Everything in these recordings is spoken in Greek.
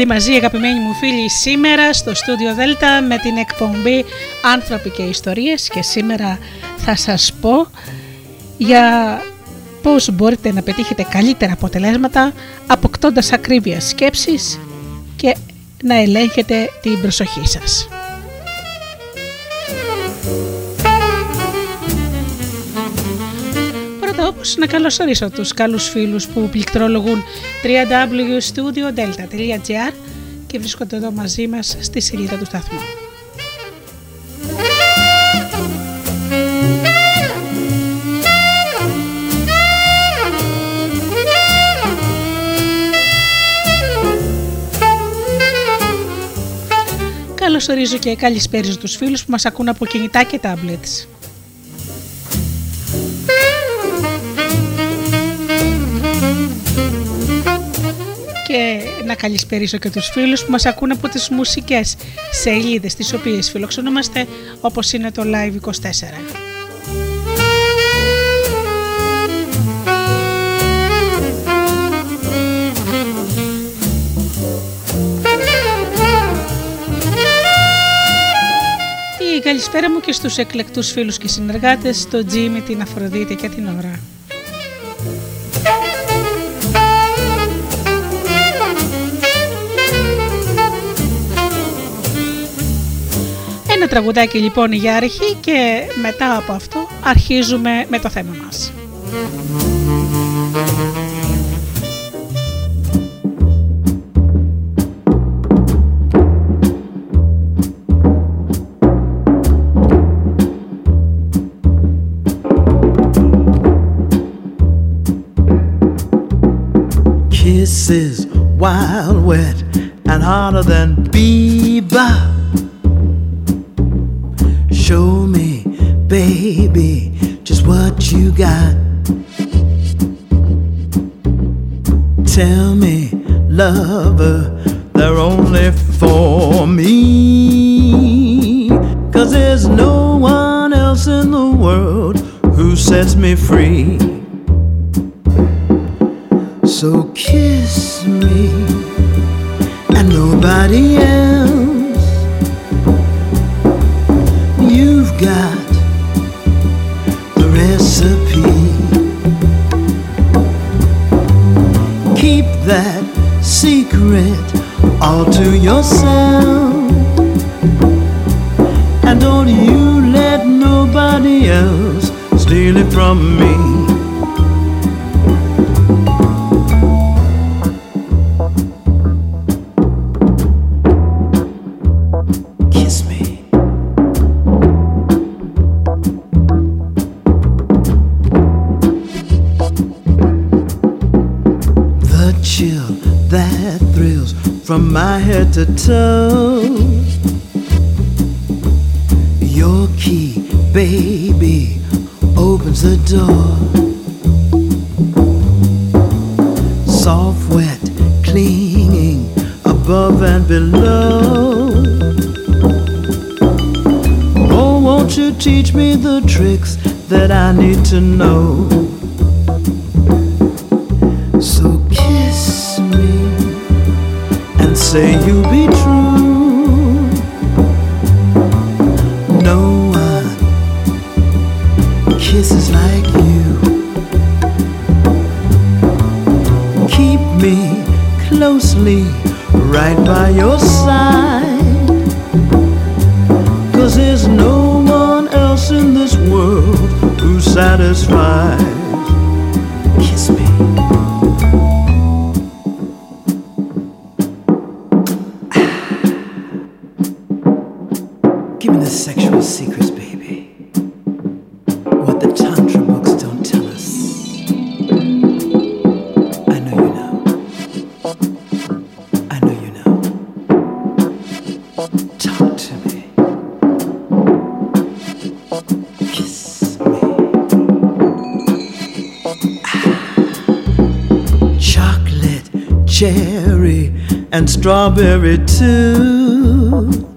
Πάλι μαζί αγαπημένοι μου φίλοι σήμερα στο στούντιο Δέλτα με την εκπομπή Άνθρωποι και Ιστορίες και σήμερα θα σας πω για πώς μπορείτε να πετύχετε καλύτερα αποτελέσματα αποκτώντας ακρίβεια σκέψης και να ελέγχετε την προσοχή σας. Να καλωσορίσω τους καλούς φίλους που πληκτρολογούν www.studiodelta.gr και βρίσκονται εδώ μαζί μας στη σελίδα του σταθμού. Καλωσορίζω και καλησπέριζω τους φίλους που μας ακούν από κινητά και tablets. Καλησπερίσω και τους φίλους που μας ακούν από τις μουσικές σελίδες τις οποίες φιλοξενούμαστε όπως είναι το Live24. Η καλησπέρα μου και στους εκλεκτούς φίλους και συνεργάτες, το Τζίμι, την Αφροδίτη και την Ωρα. Τραγουδάκι λοιπόν για αρχή και μετά από αυτό αρχίζουμε με το θέμα μας. Kisses wild, wet, and harder than Bieber. Show me, baby, just what you got. Tell me, lover, they're only for me. Cause there's no one else in the world who sets me free. My head to toe. Your key, baby, opens the door. Soft, wet, clinging above and below. Oh, won't you teach me the tricks that I need to know? Strawberry too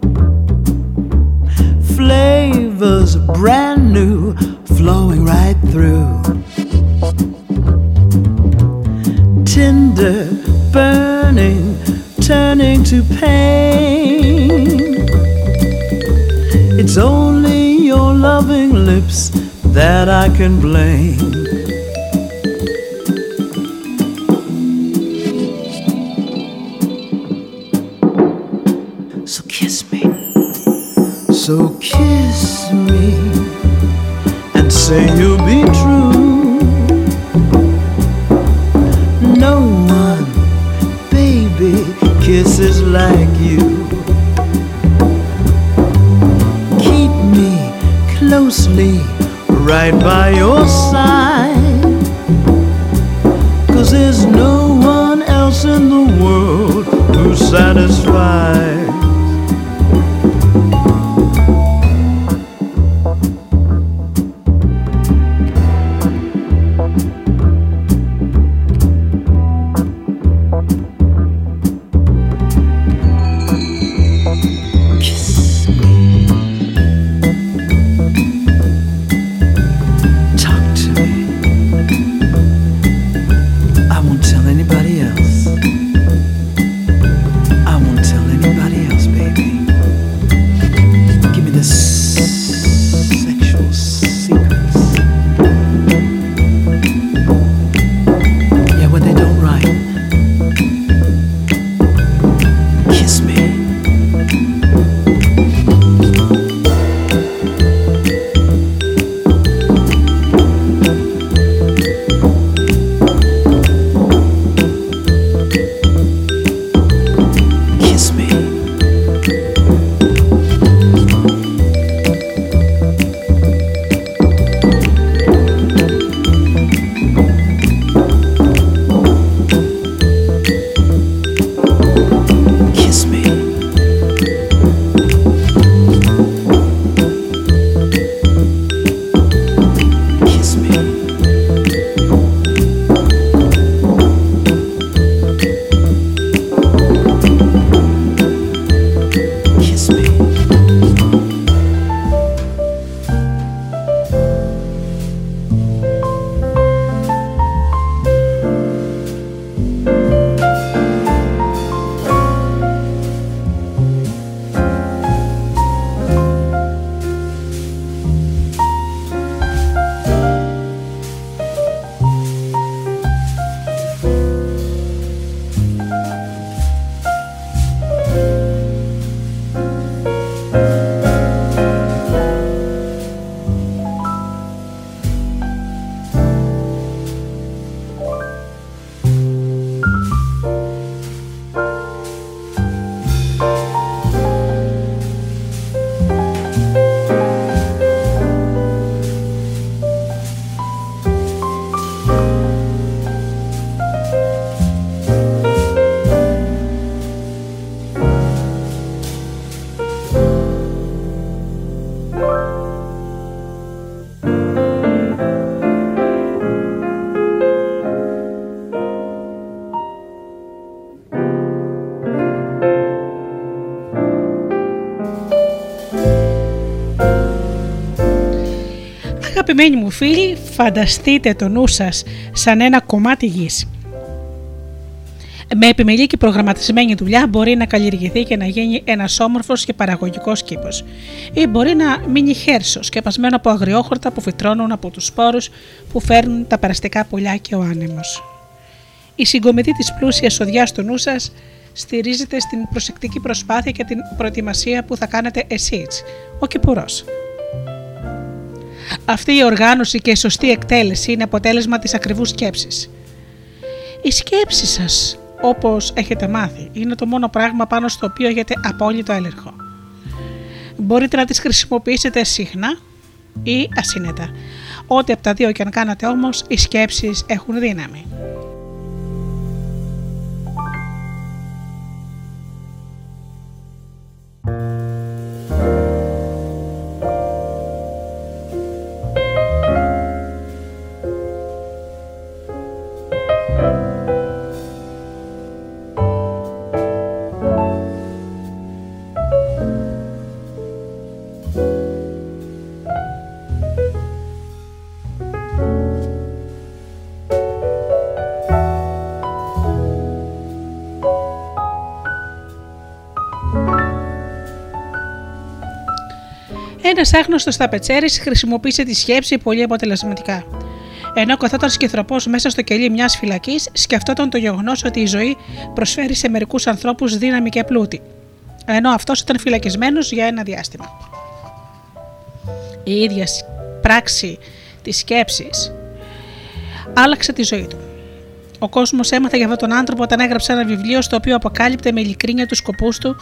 right by your side. Αγαπημένοι μου φίλοι, φανταστείτε το νου σας σαν ένα κομμάτι γης. Με επιμελή και προγραμματισμένη δουλειά μπορεί να καλλιεργηθεί και να γίνει ένας όμορφος και παραγωγικός κήπος. Ή μπορεί να μείνει χέρσο, σκεπασμένο από αγριόχορτα που φυτρώνουν από τους σπόρους που φέρνουν τα περαστικά πουλιά και ο άνεμος. Η συγκομιδή της πλούσιας οδιάς του νου σας στηρίζεται στην προσεκτική προσπάθεια και την προετοιμασία που θα κάνετε εσείς, ο κυπουρός. Αυτή η οργάνωση και η σωστή εκτέλεση είναι αποτέλεσμα της ακριβούς σκέψης. Η σκέψη σας, όπως έχετε μάθει, είναι το μόνο πράγμα πάνω στο οποίο έχετε απόλυτο έλεγχο. Μπορείτε να τις χρησιμοποιήσετε συχνά ή ασύνετα. Ό,τι από τα δύο και αν κάνατε όμως, οι σκέψεις έχουν δύναμη. Ένα άγνωστο ταπετσέρη χρησιμοποίησε τη σκέψη πολύ αποτελεσματικά. Ενώ καθόταν σκυθροπός μέσα στο κελί μιας φυλακής, σκεφτόταν το γεγονός ότι η ζωή προσφέρει σε μερικούς ανθρώπους δύναμη και πλούτη. Ενώ αυτός ήταν φυλακισμένος για ένα διάστημα. Η ίδια πράξη της σκέψης άλλαξε τη ζωή του. Ο κόσμος έμαθε για αυτόν τον άνθρωπο όταν έγραψε ένα βιβλίο στο οποίο αποκάλυπτε με ειλικρίνεια τους σκοπούς του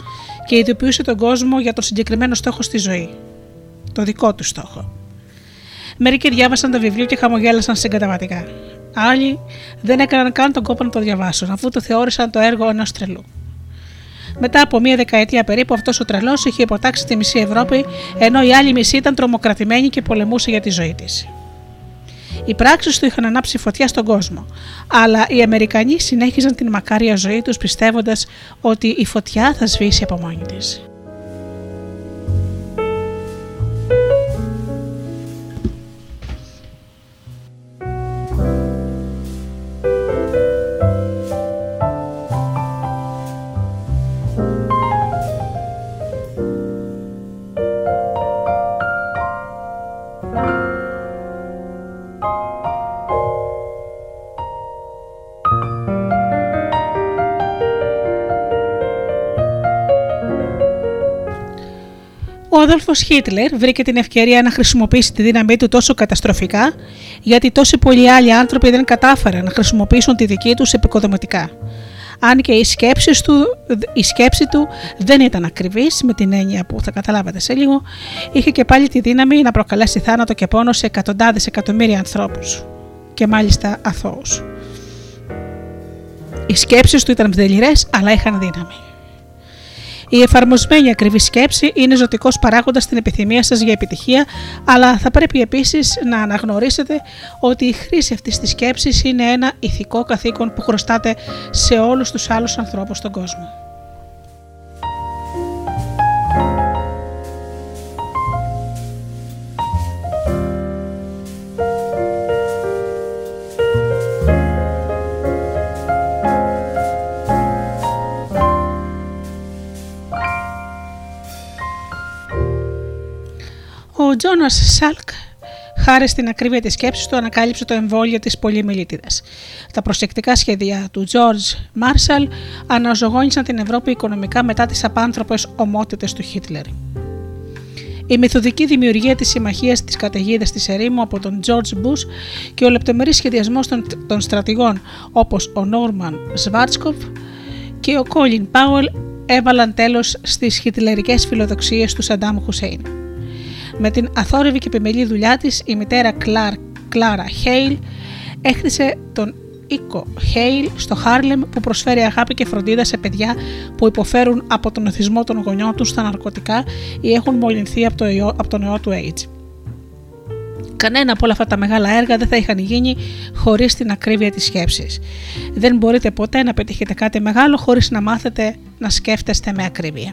και ειδοποιούσε τον κόσμο για τον συγκεκριμένο στόχο στη ζωή το δικό τους στόχο. Μερικοί διάβασαν το βιβλίο και χαμογέλασαν συγκαταβατικά. Άλλοι δεν έκαναν καν τον κόπο να το διαβάσουν, αφού το θεώρησαν το έργο ενός τρελού. Μετά από μία δεκαετία περίπου, αυτός ο τρελός είχε υποτάξει τη μισή Ευρώπη, ενώ η άλλη μισή ήταν τρομοκρατημένη και πολεμούσε για τη ζωή της. Οι πράξεις του είχαν ανάψει φωτιά στον κόσμο, αλλά οι Αμερικανοί συνέχιζαν την μακάρια ζωή τους πιστεύοντας ότι η φωτιά θα σβήσει από μόνη της. Αδόλφος Χίτλερ βρήκε την ευκαιρία να χρησιμοποιήσει τη δύναμή του τόσο καταστροφικά, γιατί τόσοι πολλοί άλλοι άνθρωποι δεν κατάφεραν να χρησιμοποιήσουν τη δική τους επικοδομητικά. Αν και η σκέψη, του, η σκέψη του δεν ήταν ακριβής, με την έννοια που θα καταλάβετε σε λίγο, είχε και πάλι τη δύναμη να προκαλέσει θάνατο και πόνο σε εκατοντάδες εκατομμύρια ανθρώπους και μάλιστα αθώους. Οι σκέψεις του ήταν βδελιρές αλλά είχαν δύναμη. Η εφαρμοσμένη ακριβή σκέψη είναι ζωτικός παράγοντας στην επιθυμία σας για επιτυχία, αλλά θα πρέπει επίσης να αναγνωρίσετε ότι η χρήση αυτής της σκέψης είναι ένα ηθικό καθήκον που χρωστάτε σε όλους τους άλλους ανθρώπους στον κόσμο. Ο Τζόνα Σάλκ, χάρη στην ακρίβεια της σκέψης του, ανακάλυψε το εμβόλιο της πολυμελίτιδα. Τα προσεκτικά σχέδια του George Μάρσαλ αναζωγόνησαν την Ευρώπη οικονομικά μετά τις απάνθρωπες ομότητες του Χίτλερ. Η μεθοδική δημιουργία της συμμαχίας της καταιγίδας της ερήμου από τον George Bush και ο λεπτομερής σχεδιασμός των, των στρατηγών όπως ο Νόρμαν Σβάρτσκοφ και ο Κόλιν Πάουελ έβαλαν τέλος στις χιτλερικές φιλοδοξίες του Σαντάμ Χουσέιν. Με την αθόρυβη και επιμελή δουλειά της, η μητέρα Κλάρ, Κλάρα Χέιλ έχτισε τον οίκο Χέιλ στο Χάρλεμ που προσφέρει αγάπη και φροντίδα σε παιδιά που υποφέρουν από τον εθισμό των γονιών τους στα ναρκωτικά ή έχουν μολυνθεί από, το ιό, από τον ιό του AIDS. Κανένα από όλα αυτά τα μεγάλα έργα δεν θα είχαν γίνει χωρίς την ακρίβεια της σκέψης. Δεν μπορείτε ποτέ να πετύχετε κάτι μεγάλο χωρίς να μάθετε να σκέφτεστε με ακρίβεια.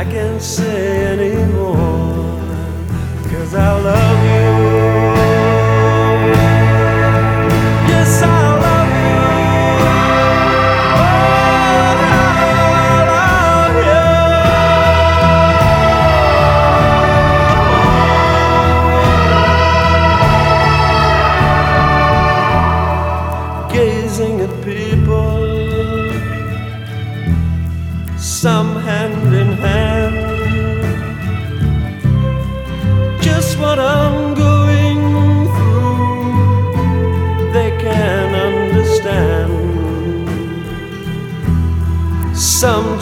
I can't say anymore. Cause I love you. Yes, I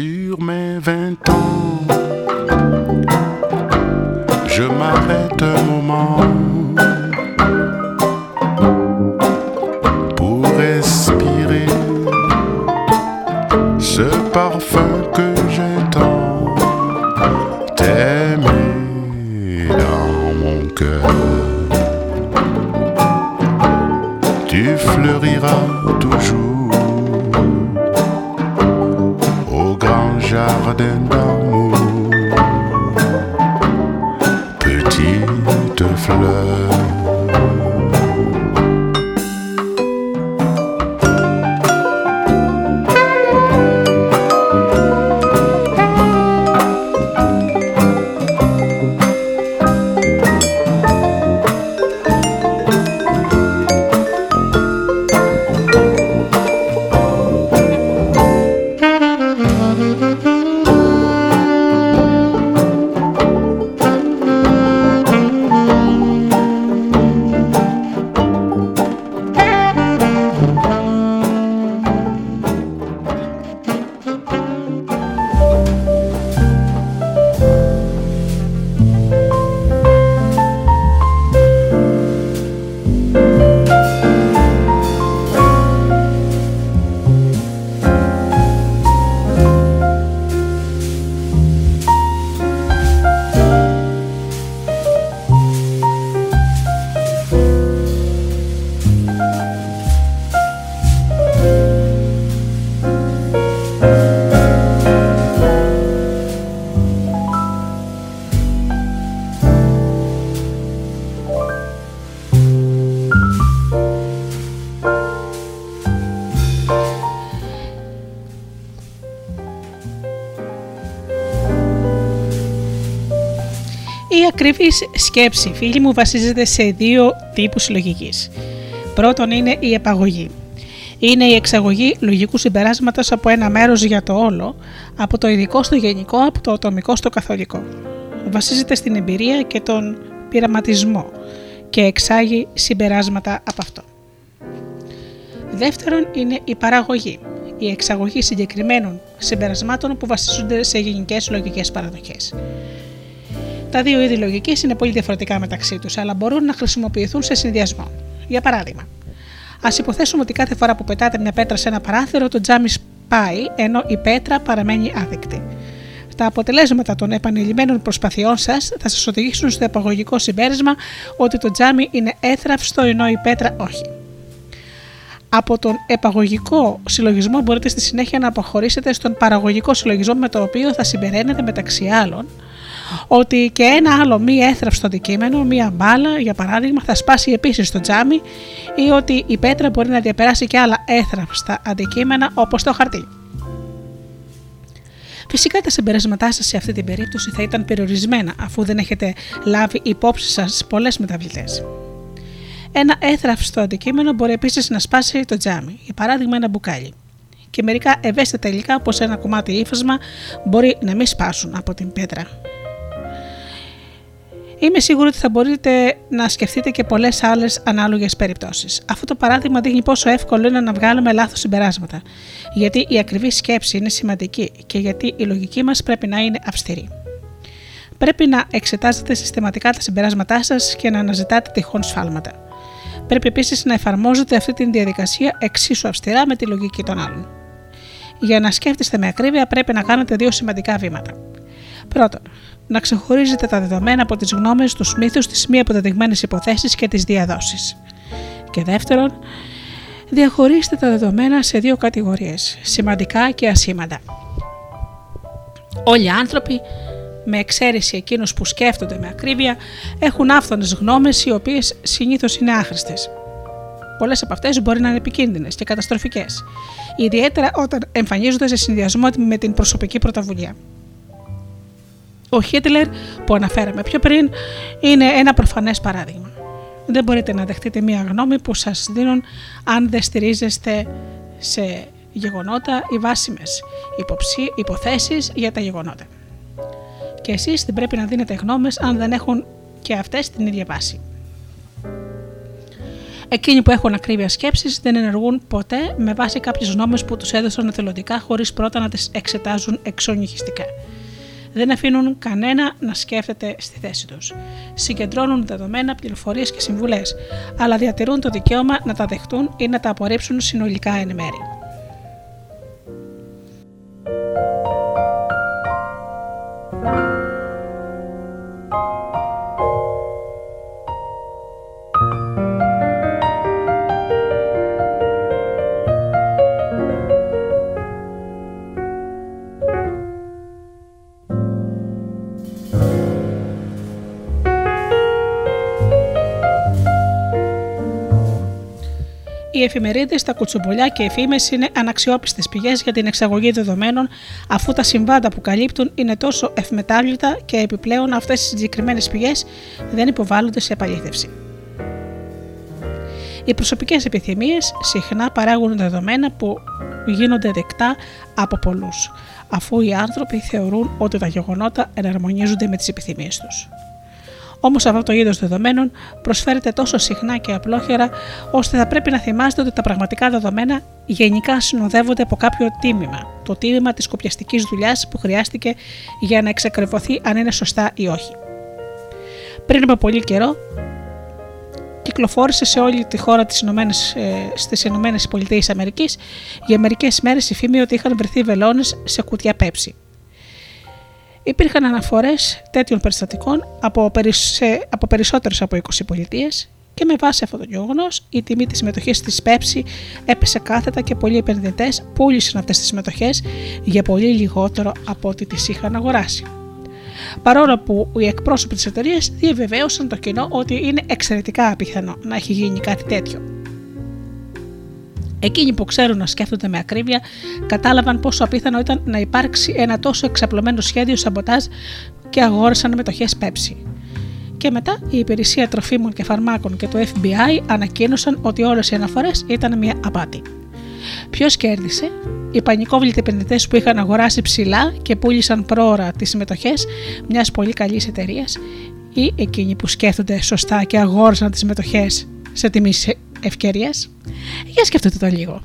sur mes vingt ans, je m'arrête un moment σκέψη, φίλοι μου, βασίζεται σε δύο τύπους λογικής. Πρώτον είναι η επαγωγή. Είναι η εξαγωγή λογικού συμπεράσματος από ένα μέρος για το όλο, από το ειδικό στο γενικό, από το ατομικό στο καθολικό. Βασίζεται στην εμπειρία και τον πειραματισμό και εξάγει συμπεράσματα από αυτό. Δεύτερον είναι η παραγωγή, η εξαγωγή συγκεκριμένων συμπερασμάτων που βασίζονται σε γενικές λογικές παραδοχές. Τα δύο είδη λογικής είναι πολύ διαφορετικά μεταξύ τους, αλλά μπορούν να χρησιμοποιηθούν σε συνδυασμό. Για παράδειγμα, ας υποθέσουμε ότι κάθε φορά που πετάτε μια πέτρα σε ένα παράθυρο, το τζάμι σπάει, ενώ η πέτρα παραμένει άδικτη. Τα αποτελέσματα των επανειλημμένων προσπαθειών σας θα σας οδηγήσουν στο επαγωγικό συμπέρασμα ότι το τζάμι είναι έθραυστο, ενώ η πέτρα όχι. Από τον επαγωγικό συλλογισμό μπορείτε στη συνέχεια να αποχωρήσετε στον παραγωγικό συλλογισμό με το οποίο θα συμπεραίνετε μεταξύ άλλων ότι και ένα άλλο μη έθραυστο αντικείμενο, μία μπάλα για παράδειγμα, θα σπάσει επίσης στο τζάμι ή ότι η πέτρα μπορεί να διαπεράσει και άλλα έθραυστα αντικείμενα όπως το χαρτί. Φυσικά τα συμπεράσματά σας σε αυτή την περίπτωση θα ήταν περιορισμένα αφού δεν έχετε λάβει υπόψη σας πολλές μεταβλητές. Ένα έθραυστο αντικείμενο μπορεί επίσης να σπάσει το τζάμι, για παράδειγμα ένα μπουκάλι. Και μερικά ευαίσθητα υλικά όπως ένα κομμάτι ύφασμα μπορεί να μην σπάσουν από την πέτρα. Είμαι σίγουρη ότι θα μπορείτε να σκεφτείτε και πολλές άλλες ανάλογες περιπτώσεις. Αυτό το παράδειγμα δείχνει πόσο εύκολο είναι να βγάλουμε λάθος συμπεράσματα. Γιατί η ακριβή σκέψη είναι σημαντική και γιατί η λογική μας πρέπει να είναι αυστηρή. Πρέπει να εξετάζετε συστηματικά τα συμπεράσματά σας και να αναζητάτε τυχόν σφάλματα. Πρέπει επίσης να εφαρμόζετε αυτή τη διαδικασία εξίσου αυστηρά με τη λογική των άλλων. Για να σκέφτεστε με ακρίβεια, πρέπει να κάνετε δύο σημαντικά βήματα. Πρώτον, να ξεχωρίζετε τα δεδομένα από τις γνώμες, του μύθου, τι μη αποδεδειγμένες υποθέσεις και τις διαδόσεις. Και δεύτερον, διαχωρίστε τα δεδομένα σε δύο κατηγορίες, σημαντικά και ασήμαντα. Όλοι οι άνθρωποι, με εξαίρεση εκείνους που σκέφτονται με ακρίβεια, έχουν άφθονες γνώμες οι οποίες συνήθως είναι άχρηστες. Πολλές από αυτές μπορεί να είναι επικίνδυνες και καταστροφικές, ιδιαίτερα όταν εμφανίζονται σε συνδυασμό με την προσωπική πρωτοβουλία. Ο Χίτλερ, που αναφέραμε πιο πριν, είναι ένα προφανές παράδειγμα δεν μπορείτε να δεχτείτε μία γνώμη που σας δίνουν αν δεν στηρίζεστε σε γεγονότα ή βάσιμες υποψή, υποθέσεις για τα γεγονότα. Και εσείς δεν πρέπει να δίνετε γνώμες αν δεν έχουν και αυτές την ίδια βάση. Εκείνοι που έχουν ακρίβεια σκέψης δεν ενεργούν ποτέ με βάση κάποιες γνώμες που τους έδωσαν εθελοντικά χωρίς πρώτα να τις εξετάζουν εξονυχιστικά δεν αφήνουν κανένα να σκέφτεται στη θέση τους. Συγκεντρώνουν δεδομένα, πληροφορίες και συμβουλές, αλλά διατηρούν το δικαίωμα να τα δεχτούν ή να τα απορρίψουν συνολικά εν μέρη. Οι εφημερίδες, τα κουτσομπολιά και οι φήμε είναι αναξιόπιστες πηγές για την εξαγωγή δεδομένων, αφού τα συμβάντα που καλύπτουν είναι τόσο ευμετάβλητα και επιπλέον αυτές οι συγκεκριμένες πηγές δεν υποβάλλονται σε επαλήθευση. Οι προσωπικές επιθυμίες συχνά παράγουν δεδομένα που γίνονται δεκτά από πολλούς, αφού οι άνθρωποι θεωρούν ότι τα γεγονότα εναρμονίζονται με τις επιθυμίες τους. Όμως αυτό το είδος δεδομένων προσφέρεται τόσο συχνά και απλόχερα, ώστε θα πρέπει να θυμάστε ότι τα πραγματικά δεδομένα γενικά συνοδεύονται από κάποιο τίμημα. Το τίμημα της κοπιαστικής δουλειάς που χρειάστηκε για να εξακριβωθεί αν είναι σωστά ή όχι. Πριν από πολύ καιρό, κυκλοφόρησε σε όλη τη χώρα της Ηνωμένες, ε, στις Ηνωμένες Πολιτείες Αμερικής για μερικές μέρες η φήμη ότι είχαν βρεθεί βελόνες σε κουτιά πέψη. Υπήρχαν αναφορές τέτοιων περιστατικών από, περισσε... από περισσότερες από 20 πολιτείες και με βάση αυτό το γεγονός η τιμή της συμμετοχής της Pepsi έπεσε κάθετα και πολλοί επενδυτές πούλησαν αυτές τις συμμετοχές για πολύ λιγότερο από ό,τι τις είχαν αγοράσει. Παρόλο που οι εκπρόσωποι της εταιρείας διαβεβαίωσαν το κοινό ότι είναι εξαιρετικά απίθανο να έχει γίνει κάτι τέτοιο. Εκείνοι που ξέρουν να σκέφτονται με ακρίβεια κατάλαβαν πόσο απίθανο ήταν να υπάρξει ένα τόσο εξαπλωμένο σχέδιο σαμποτάζ και αγόρασαν μετοχές Pepsi. Και μετά η Υπηρεσία Τροφίμων και Φαρμάκων και το FBI ανακοίνωσαν ότι όλες οι αναφορές ήταν μια απάτη. Ποιος κέρδισε, οι πανικόβλητοι επενδυτές που είχαν αγοράσει ψηλά και πούλησαν πρόωρα τις συμμετοχές μιας πολύ καλής εταιρείας, ή εκείνοι που σκέφτονται σωστά και αγόρασαν τις συμμετοχές σε τιμή ευκαιρία. Για σκεφτείτε το λίγο.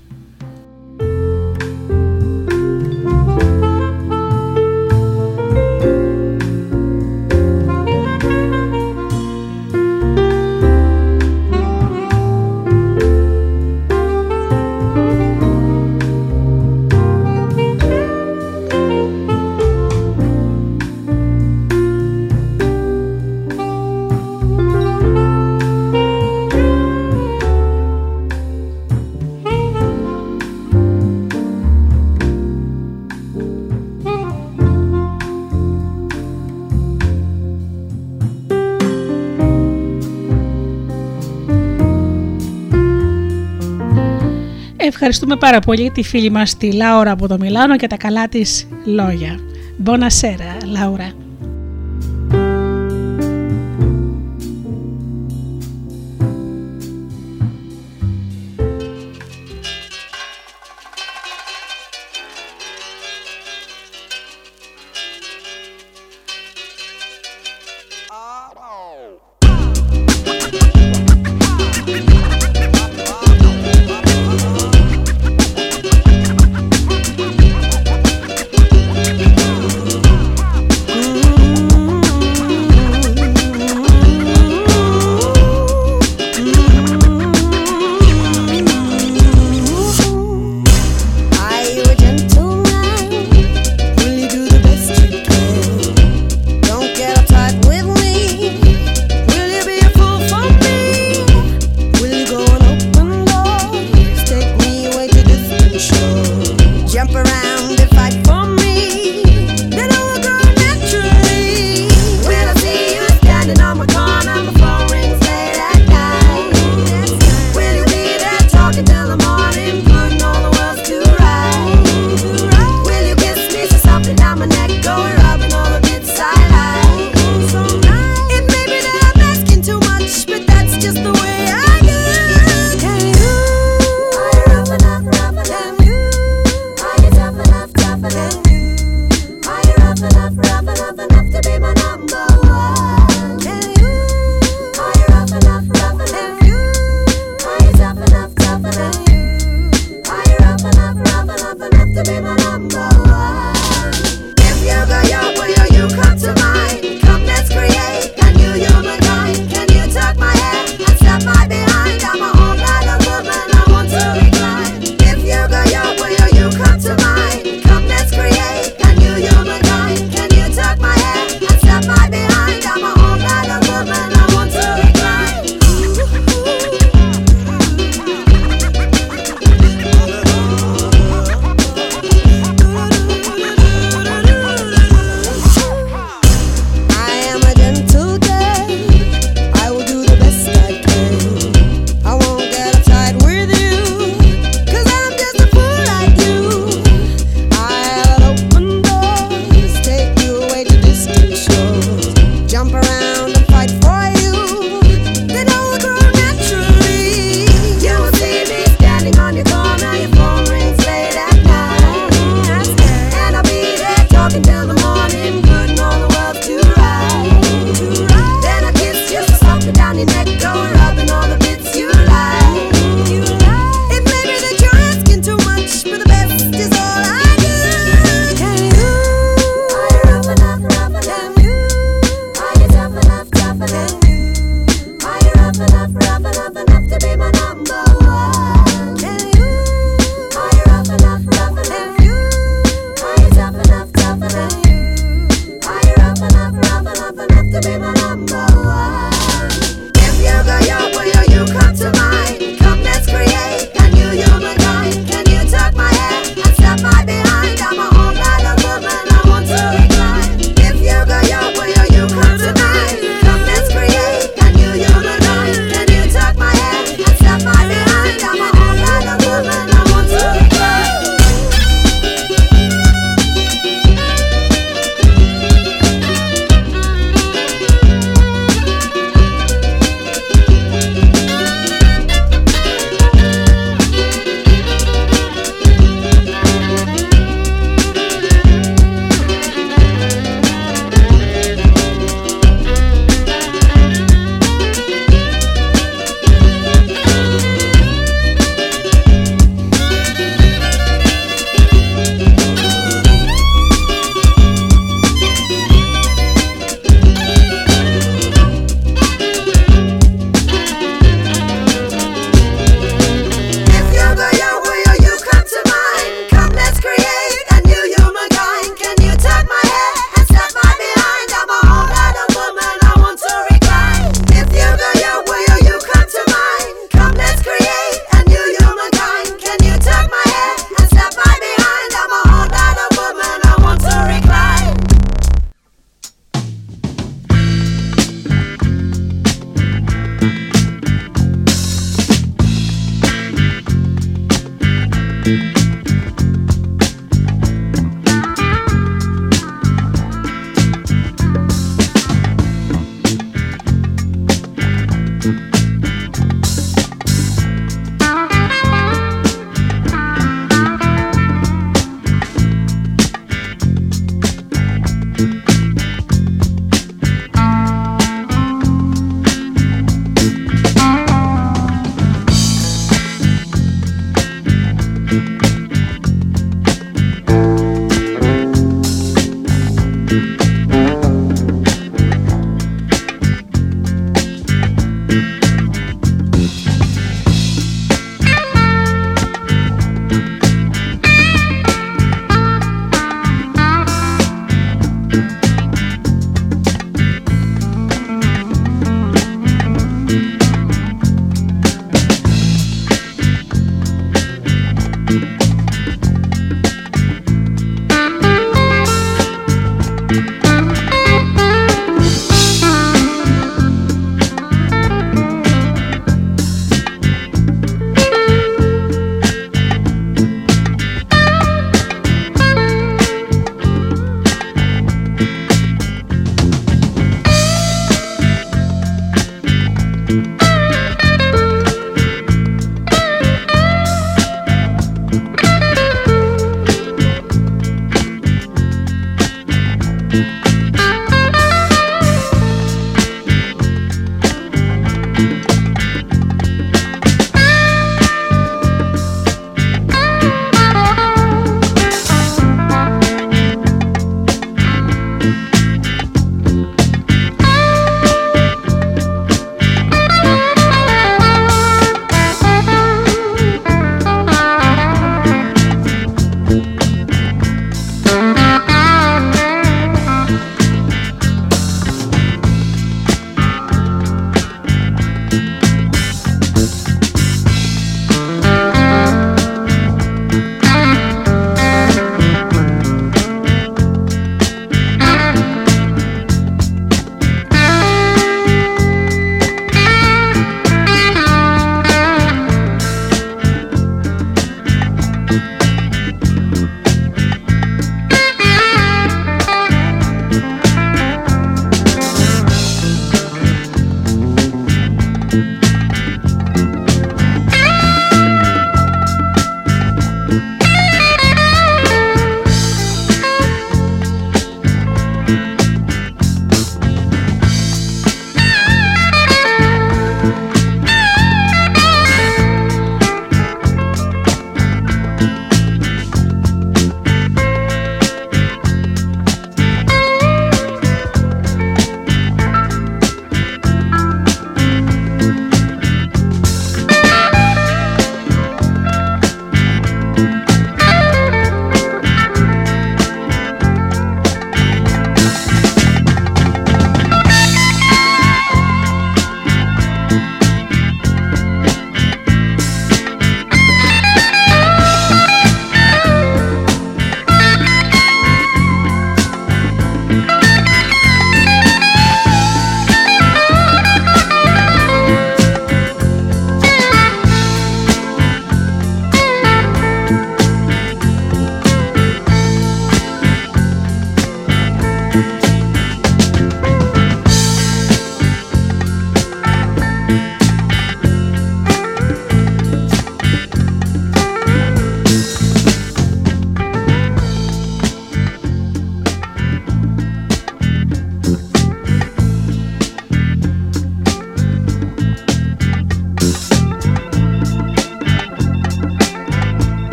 Ευχαριστούμε πάρα πολύ τη φίλη μας τη Λάουρα από το Μιλάνο και τα καλά της λόγια. Μπονασέρα, Λάουρα.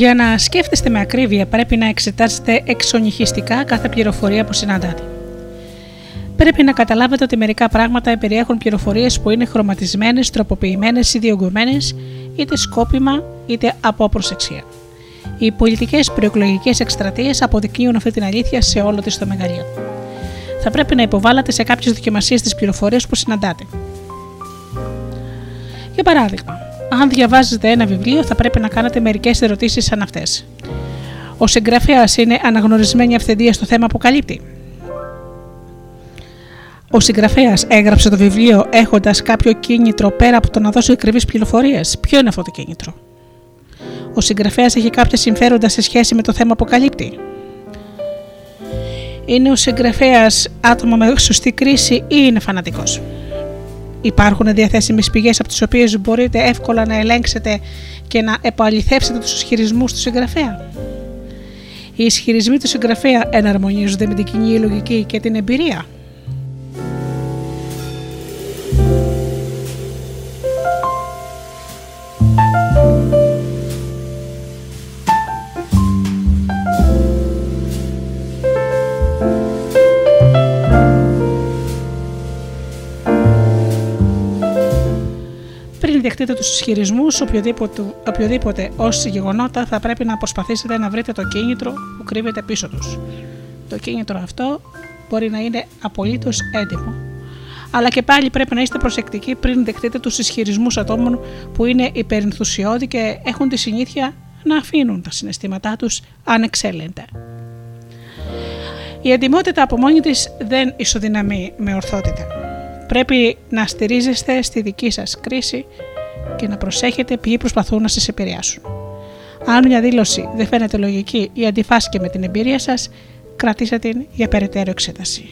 Για να σκέφτεστε με ακρίβεια πρέπει να εξετάσετε εξονυχιστικά κάθε πληροφορία που συναντάτε. Πρέπει να καταλάβετε ότι μερικά πράγματα περιέχουν πληροφορίες που είναι χρωματισμένες, τροποποιημένες ή διωγγωμένες, είτε σκόπιμα είτε από απροσεξία. Οι πολιτικές προεκλογικές εκστρατείες αποδεικνύουν αυτή την αλήθεια σε όλο της το μεγαλείο. Θα πρέπει να υποβάλλατε σε κάποιες δοκιμασίες τις πληροφορίες που συναντάτε. Για παράδειγμα, αν διαβάζετε ένα βιβλίο, θα πρέπει να κάνετε μερικές ερωτήσεις σαν αυτές. Ο συγγραφέας είναι αναγνωρισμένη αυθεντία στο θέμα που καλύπτει. Ο συγγραφέας έγραψε το βιβλίο έχοντας κάποιο κίνητρο πέρα από το να δώσει ακριβείς πληροφορίες. Ποιο είναι αυτό το κίνητρο; Ο συγγραφέας έχει κάποια συμφέροντα σε σχέση με το θέμα που καλύπτει. Είναι ο συγγραφέας άτομο με σωστή κρίση ή είναι φανατικός; Υπάρχουν διαθέσιμες πηγές από τις οποίες μπορείτε εύκολα να ελέγξετε και να επαληθεύσετε τους ισχυρισμούς του συγγραφέα. Οι ισχυρισμοί του συγγραφέα εναρμονίζονται με την κοινή λογική και την εμπειρία. Δεχτείτε τους ισχυρισμούς, οποιοδήποτε, οποιοδήποτε ως γεγονότα θα πρέπει να προσπαθήσετε να βρείτε το κίνητρο που κρύβεται πίσω τους. Το κίνητρο αυτό μπορεί να είναι απολύτως έντιμο. Αλλά και πάλι πρέπει να είστε προσεκτικοί πριν δεχτείτε τους ισχυρισμούς ατόμων που είναι υπερενθουσιώδη και έχουν τη συνήθεια να αφήνουν τα συναισθήματά τους ανεξέλεγκτα. Η εντυμότητα από μόνη της δεν ισοδυναμεί με ορθότητα. Πρέπει να στηρίζεστε στη δική σας κρίση και να προσέχετε ποιοι προσπαθούν να σας επηρεάσουν. Αν μια δήλωση δεν φαίνεται λογική ή αντιφάσκει με την εμπειρία σας, κρατήστε την για περαιτέρω εξέταση.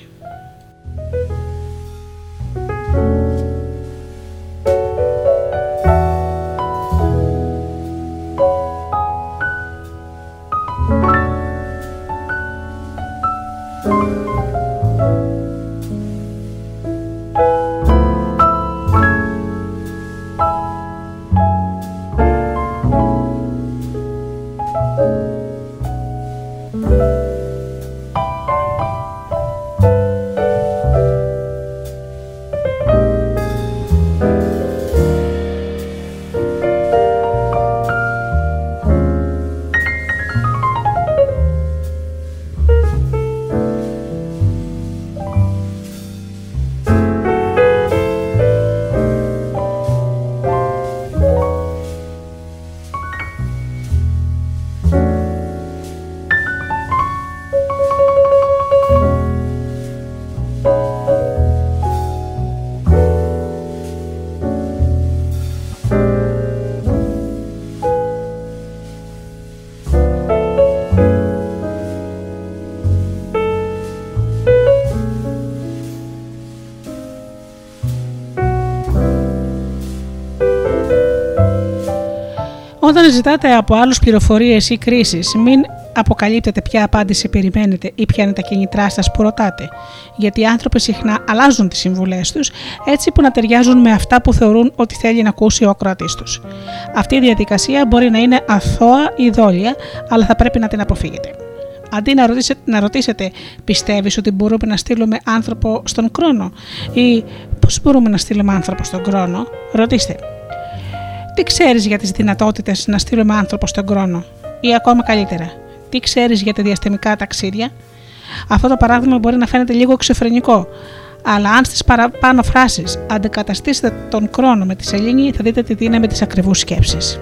Όταν ζητάτε από άλλους πληροφορίες ή κρίσεις, μην αποκαλύπτετε ποια απάντηση περιμένετε ή ποια είναι τα κινητρά σας που ρωτάτε. Γιατί οι άνθρωποι συχνά αλλάζουν τις συμβουλές τους έτσι που να ταιριάζουν με αυτά που θεωρούν ότι θέλει να ακούσει ο ακροατής τους. Αυτή η διαδικασία μπορεί να είναι αθώα ή δόλια, αλλά θα πρέπει να την αποφύγετε. Αντί να ρωτήσετε, να ρωτήσετε πιστεύεις ότι μπορούμε να στείλουμε άνθρωπο στον χρόνο ή πώς μπορούμε να στείλουμε άνθρωπο στον χρόνο, ρωτήστε τι ξέρεις για τις δυνατότητες να στείλουμε άνθρωπο στον χρόνο, ή ακόμα καλύτερα, τι ξέρεις για τα διαστημικά ταξίδια; Αυτό το παράδειγμα μπορεί να φαίνεται λίγο εξωφρενικό, αλλά αν στις παραπάνω φράσεις αντικαταστήσετε τον χρόνο με τη σελήνη, θα δείτε τη δύναμη της ακριβούς σκέψης.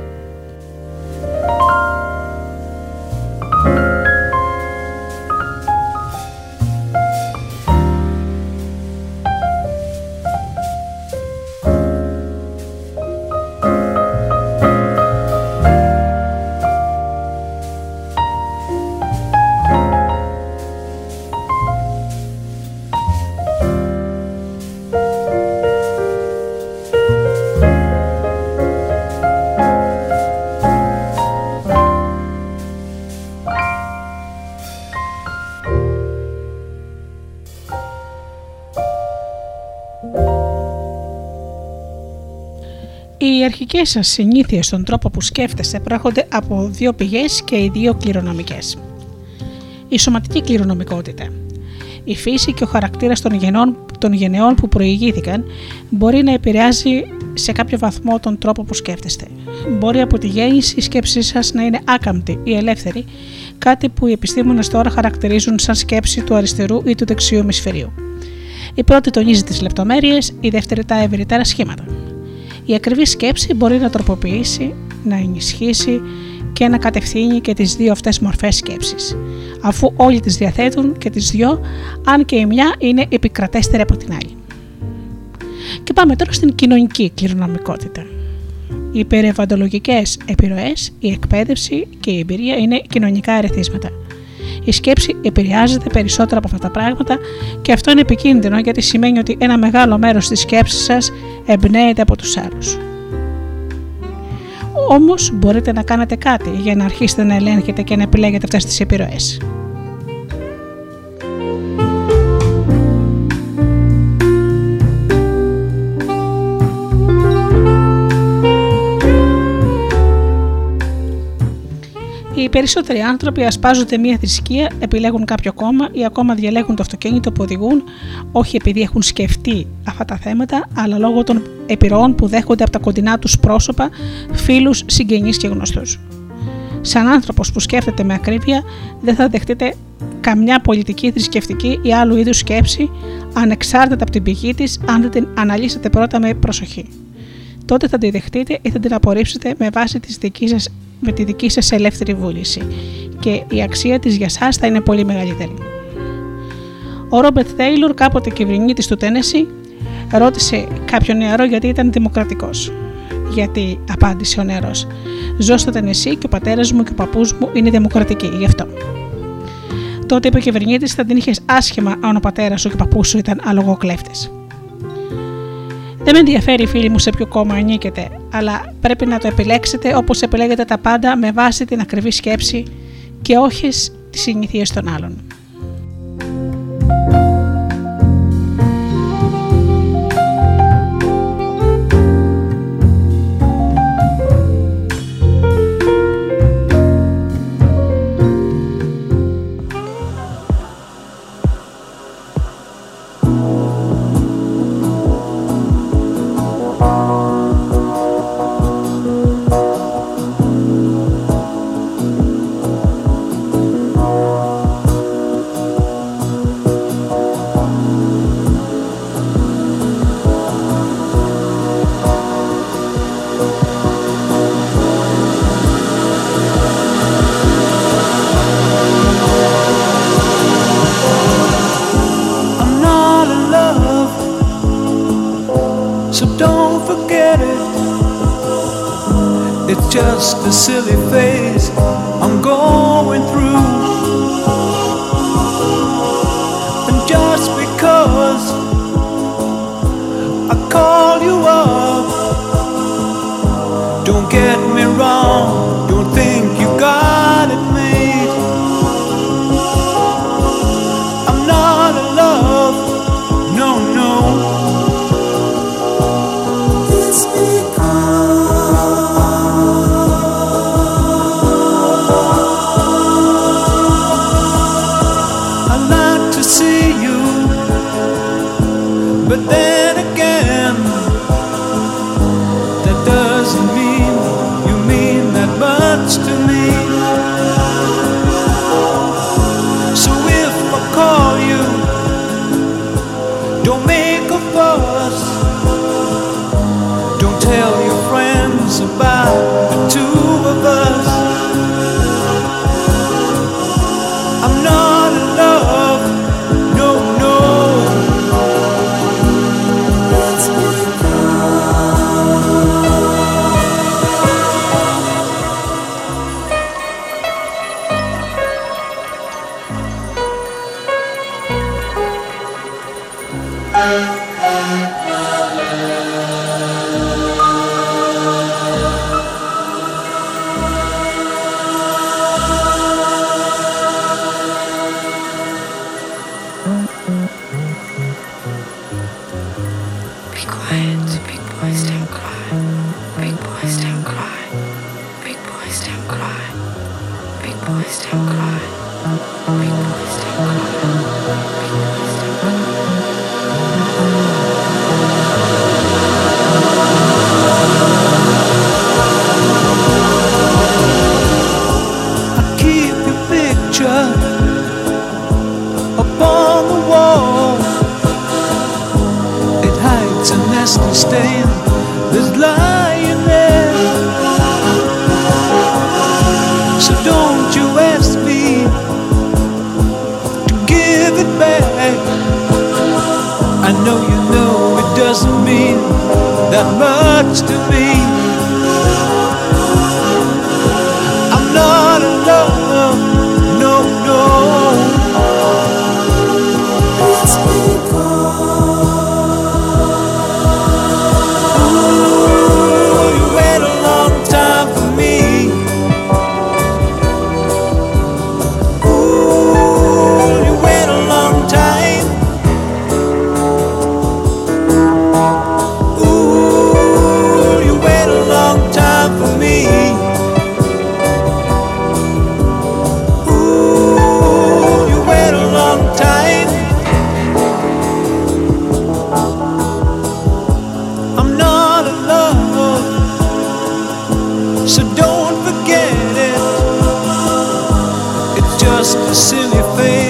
Οι αρχικές σας συνήθειες στον τρόπο που σκέφτεστε προέρχονται από δύο πηγές και οι δύο κληρονομικές. Η σωματική κληρονομικότητα. Η φύση και ο χαρακτήρας των, γενών, των γενεών που προηγήθηκαν μπορεί να επηρεάζει σε κάποιο βαθμό τον τρόπο που σκέφτεστε. Μπορεί από τη γέννηση η σκέψη σας να είναι άκαμπτη ή ελεύθερη, κάτι που οι επιστήμονες τώρα χαρακτηρίζουν σαν σκέψη του αριστερού ή του δεξιού ημισφαιρίου. Η πρώτη τονίζει τις λεπτομέρειες, η δεύτερη τα ευρυτέρα σχήματα. Η ακριβή σκέψη μπορεί να τροποποιήσει, να ενισχύσει και να κατευθύνει και τις δύο αυτές μορφές σκέψης, αφού όλοι τις διαθέτουν και τις δυο, αν και η μια είναι επικρατέστερη από την άλλη. Και πάμε τώρα στην κοινωνική κληρονομικότητα. Οι περιβαλλοντολογικέ επιρροές, η εκπαίδευση και η εμπειρία είναι κοινωνικά ερεθίσματα. Η σκέψη επηρεάζεται περισσότερο από αυτά τα πράγματα και αυτό είναι επικίνδυνο γιατί σημαίνει ότι ένα μεγάλο μέρος της σκέψης σας εμπνέεται από τους άλλους. Όμως μπορείτε να κάνετε κάτι για να αρχίσετε να ελέγχετε και να επιλέγετε αυτές τις επιρροές. Οι περισσότεροι άνθρωποι ασπάζονται μία θρησκεία, επιλέγουν κάποιο κόμμα ή ακόμα διαλέγουν το αυτοκίνητο που οδηγούν, όχι επειδή έχουν σκεφτεί αυτά τα θέματα, αλλά λόγω των επιρροών που δέχονται από τα κοντινά τους πρόσωπα, φίλους, συγγενείς και γνωστούς. Σαν άνθρωπος που σκέφτεται με ακρίβεια, δεν θα δεχτείτε καμιά πολιτική, θρησκευτική ή άλλου είδους σκέψη, ανεξάρτητα από την πηγή της, αν δεν την αναλύσετε πρώτα με προσοχή. Τότε θα τη δεχτείτε ή θα την απορρίψετε με βάση τη δική σας με τη δική σας ελεύθερη βούληση και η αξία της για σας θα είναι πολύ μεγαλύτερη. Ο Ρόμπερτ Τέιλορ, κάποτε κυβερνήτης του Τένεση, ρώτησε κάποιον νεαρό γιατί ήταν δημοκρατικός. Γιατί, απάντησε ο νεαρός, ζω στο Τενεσί και ο πατέρας μου και ο παππούς μου είναι δημοκρατικοί, γι' αυτό. Τότε είπε ο κυβερνήτης: Θα την είχες άσχημα αν ο πατέρας σου και ο παππούς σου ήταν αλογοκλέφτες. Δεν με ενδιαφέρει, φίλοι μου, σε ποιο κόμμα ανήκετε, αλλά πρέπει να το επιλέξετε όπως επιλέγετε τα πάντα με βάση την ακριβή σκέψη και όχι τις συνηθίες των άλλων. the silly just a silly face.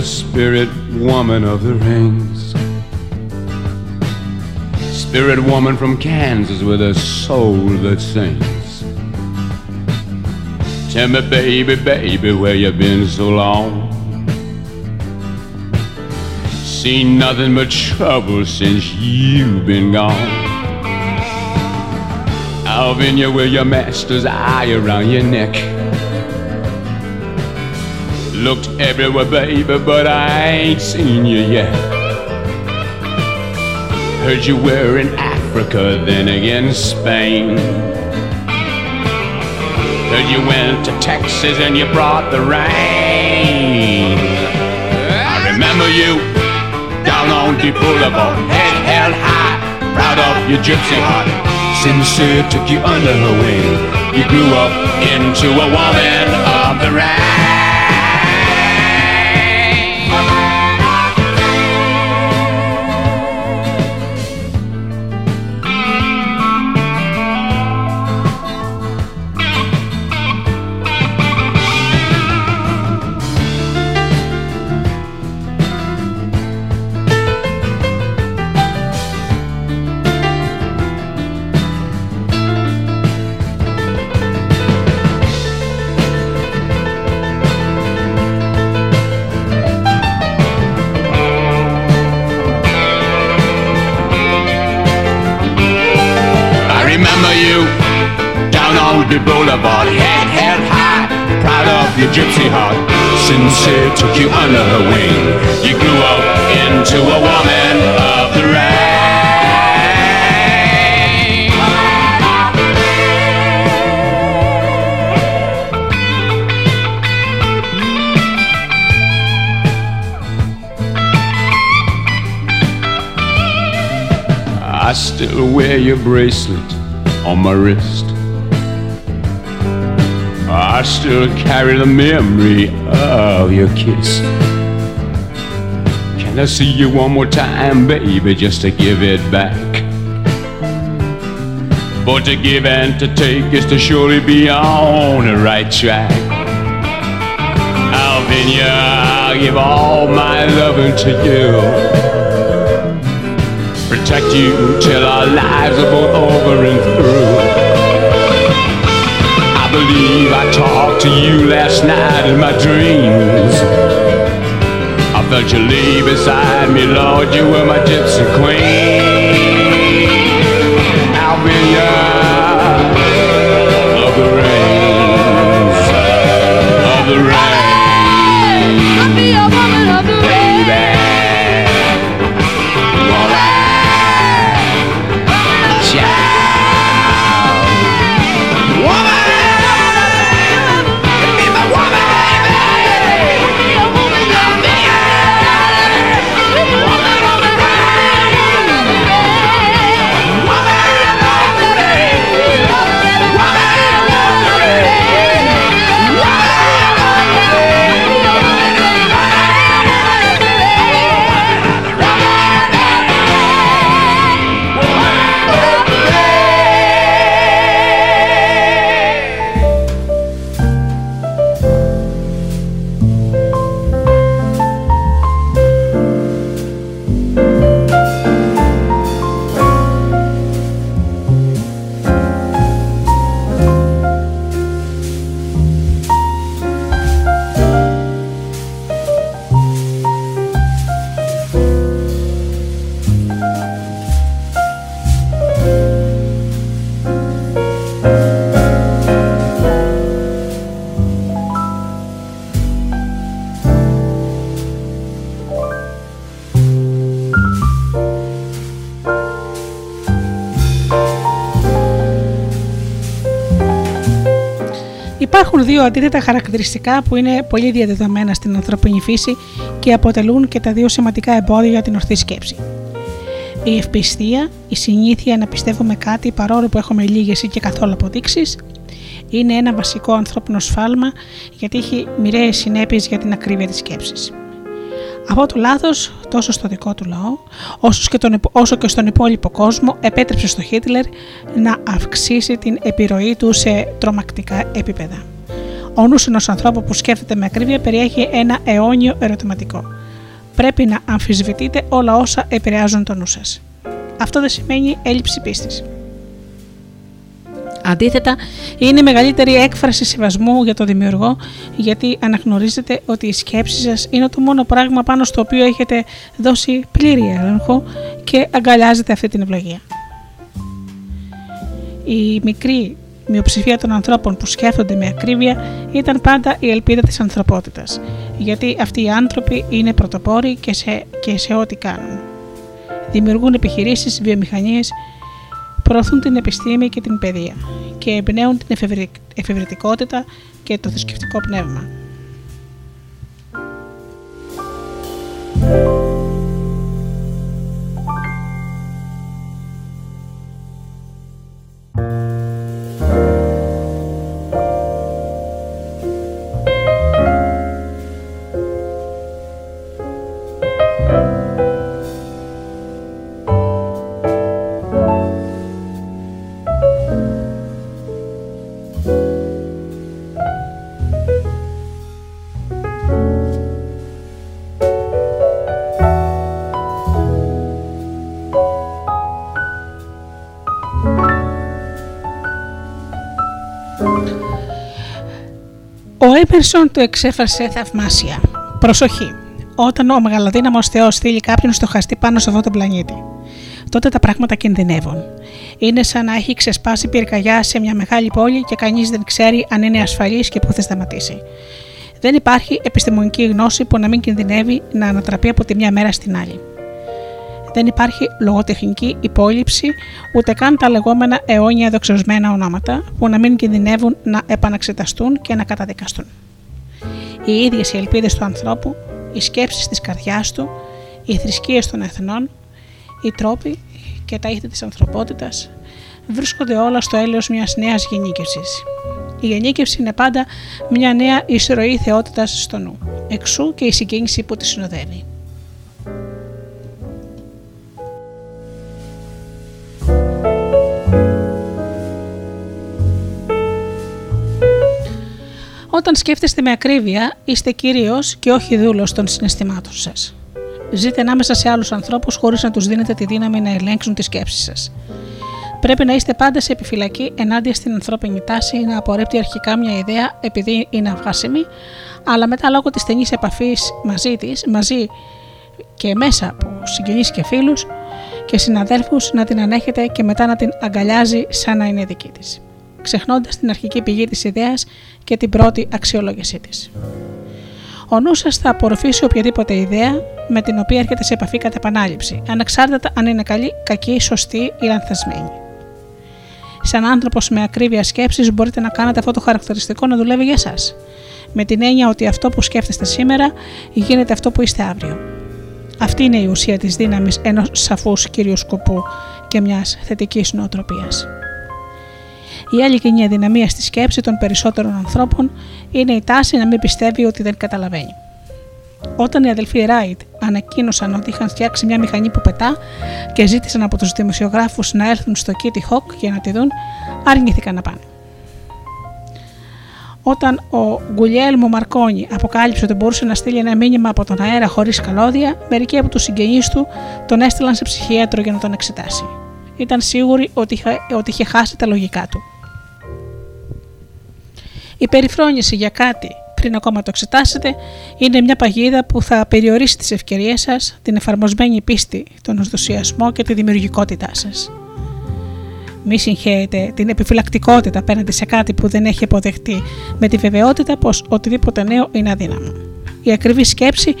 Spirit woman of the rings. Spirit woman from Kansas with a soul that sings. Tell me, baby, baby, where you been so long? Seen nothing but trouble since you've been gone. Alvinia, with your master's eye around your neck. Everywhere, baby, but I ain't seen you yet. Heard you were in Africa, then again Spain. Heard you went to Texas and you brought the rain. I remember you down on the boulevard, head held high, proud of your gypsy heart. Sincere took you under her wing. You grew up into a woman of the rain. Dundee Boulevard, head held high, proud of your gypsy heart. Sincere took you under her wing. You grew up into a woman of the rain. I still wear your bracelet on my wrist. I still carry the memory of your kiss. Can I see you one more time, baby, just to give it back? But to give and to take is to surely be on the right track. Alvinia, I'll give all my loving to you protect you till our lives are both over and through. Believe I talked to you last night in my dreams. I felt you lay beside me, Lord, you were my gypsy queen. Albinia of the rains, of the rain. Δύο αντίθετα χαρακτηριστικά που είναι πολύ διαδεδομένα στην ανθρώπινη φύση και αποτελούν και τα δύο σημαντικά εμπόδια για την ορθή σκέψη. Η ευπιστία, η συνήθεια να πιστεύουμε κάτι παρόλο που έχουμε λίγες ή και καθόλου αποδείξεις, είναι ένα βασικό ανθρώπινο σφάλμα γιατί έχει μοιραίες συνέπειες για την ακρίβεια της σκέψης. Αυτό το λάθος, τόσο στο δικό του λαό, όσο και, τον, όσο και στον υπόλοιπο κόσμο, επέτρεψε στο Χίτλερ να αυξήσει την επιρροή του σε τρομακτικά επίπεδα. Ο νους ενός ανθρώπου που σκέφτεται με ακρίβεια περιέχει ένα αιώνιο ερωτηματικό. Πρέπει να αμφισβητείτε όλα όσα επηρεάζουν το νου σας. Αυτό δεν σημαίνει έλλειψη πίστης. Αντίθετα, είναι η μεγαλύτερη έκφραση σεβασμού για τον δημιουργό, γιατί αναγνωρίζετε ότι η σκέψη σας είναι το μόνο πράγμα πάνω στο οποίο έχετε δώσει πλήρη έλεγχο και αγκαλιάζετε αυτή την ευλογία. Η μικρή μειοψηφία των ανθρώπων που σκέφτονται με ακρίβεια ήταν πάντα η ελπίδα της ανθρωπότητας, γιατί αυτοί οι άνθρωποι είναι πρωτοπόροι και σε, και σε ό,τι κάνουν. Δημιουργούν επιχειρήσεις, βιομηχανίες, προωθούν την επιστήμη και την παιδεία και εμπνέουν την εφευρετικότητα και το θρησκευτικό πνεύμα. Ο Έμερσον το εξέφρασε θαυμάσια. Προσοχή! Όταν ο μεγαλοδύναμο Θεός στείλει κάποιον στο χαστή πάνω σε αυτό το πλανήτη. τότε τα πράγματα κινδυνεύουν. Είναι σαν να έχει ξεσπάσει πυρκαγιά σε μια μεγάλη πόλη και κανείς δεν ξέρει αν είναι ασφαλής και πού θα σταματήσει. Δεν υπάρχει επιστημονική γνώση που να μην κινδυνεύει να ανατραπεί από τη μια μέρα στην άλλη. Δεν υπάρχει λογοτεχνική υπόλοιψη ούτε καν τα λεγόμενα αιώνια δοξασμένα ονόματα που να μην κινδυνεύουν να επαναξεταστούν και να καταδικαστούν. Οι ίδιες οι ελπίδες του ανθρώπου, οι σκέψεις της καρδιάς του, οι θρησκείες των εθνών, οι τρόποι και τα ήθη της ανθρωπότητας βρίσκονται όλα στο έλεος μιας νέας γενίκευσης. Η γενίκευση είναι πάντα μια νέα εισρωή θεότητας στο νου, εξού και η συγκίνηση που τη συνοδεύει. Όταν σκέφτεστε με ακρίβεια, είστε κύριο και όχι δούλος των συναισθημάτων σας. Ζείτε ανάμεσα σε άλλους ανθρώπους χωρίς να τους δίνετε τη δύναμη να ελέγξουν τις σκέψεις σας. Πρέπει να είστε πάντα σε επιφυλακή ενάντια στην ανθρώπινη τάση να απορρίπτει αρχικά μια ιδέα επειδή είναι αυγάσιμη, αλλά μετά λόγω της στενής επαφής μαζί της, μαζί και μέσα από συγγενείς και φίλους και συναδέλφους να την ανέχετε και μετά να την αγκαλιάζει σαν να είναι δική της ξεχνώντας την αρχική πηγή της ιδέας και την πρώτη αξιολόγησή της. Ο νους σας θα απορροφήσει οποιαδήποτε ιδέα με την οποία έρχεται σε επαφή κατά επανάληψη, ανεξάρτητα αν είναι καλή, κακή, σωστή ή λανθασμένη. Σαν άνθρωπος με ακρίβεια σκέψης, μπορείτε να κάνετε αυτό το χαρακτηριστικό να δουλεύει για εσά. Με την έννοια ότι αυτό που σκέφτεστε σήμερα γίνεται αυτό που είστε αύριο. Αυτή είναι η ουσία της δύναμης ενός σαφούς κυρίου σκοπού και μιας θετικής νοοτροπίας. Η άλλη κοινή αδυναμίας στη σκέψη των περισσότερων ανθρώπων είναι η τάση να μην πιστεύει ότι δεν καταλαβαίνει. Όταν οι αδελφοί Ράιτ ανακοίνωσαν ότι είχαν φτιάξει μια μηχανή που πετά και ζήτησαν από τους δημοσιογράφους να έρθουν στο Kitty Hawk για να τη δουν, αρνήθηκαν να πάνε. Όταν ο Γκουλιέλμο Μαρκόνι αποκάλυψε ότι μπορούσε να στείλει ένα μήνυμα από τον αέρα χωρίς καλώδια, μερικοί από τους συγγενείς του τον έστειλαν σε ψυχίατρο για να τον εξετάσει. Ήταν σίγουροι ότι είχε, ότι είχε χάσει τα λογικά του. Η περιφρόνηση για κάτι πριν ακόμα το εξετάσετε είναι μια παγίδα που θα περιορίσει τις ευκαιρίες σας, την εφαρμοσμένη πίστη, τον ενθουσιασμό και τη δημιουργικότητά σας. Μη συγχαίρετε την επιφυλακτικότητα απέναντι σε κάτι που δεν έχει αποδεχτεί με τη βεβαιότητα πως οτιδήποτε νέο είναι αδύναμο. Η ακριβή σκέψη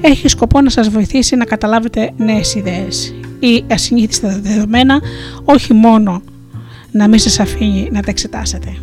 έχει σκοπό να σας βοηθήσει να καταλάβετε νέες ιδέες ή ασυνήθιστα δεδομένα, όχι μόνο να μην σας αφήνει να τα εξετάσετε.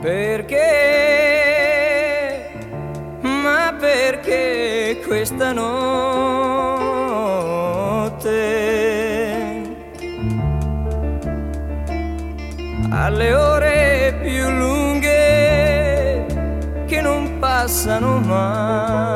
Perché? Ma perché questa notte? Alle ore più lunghe che non passano mai.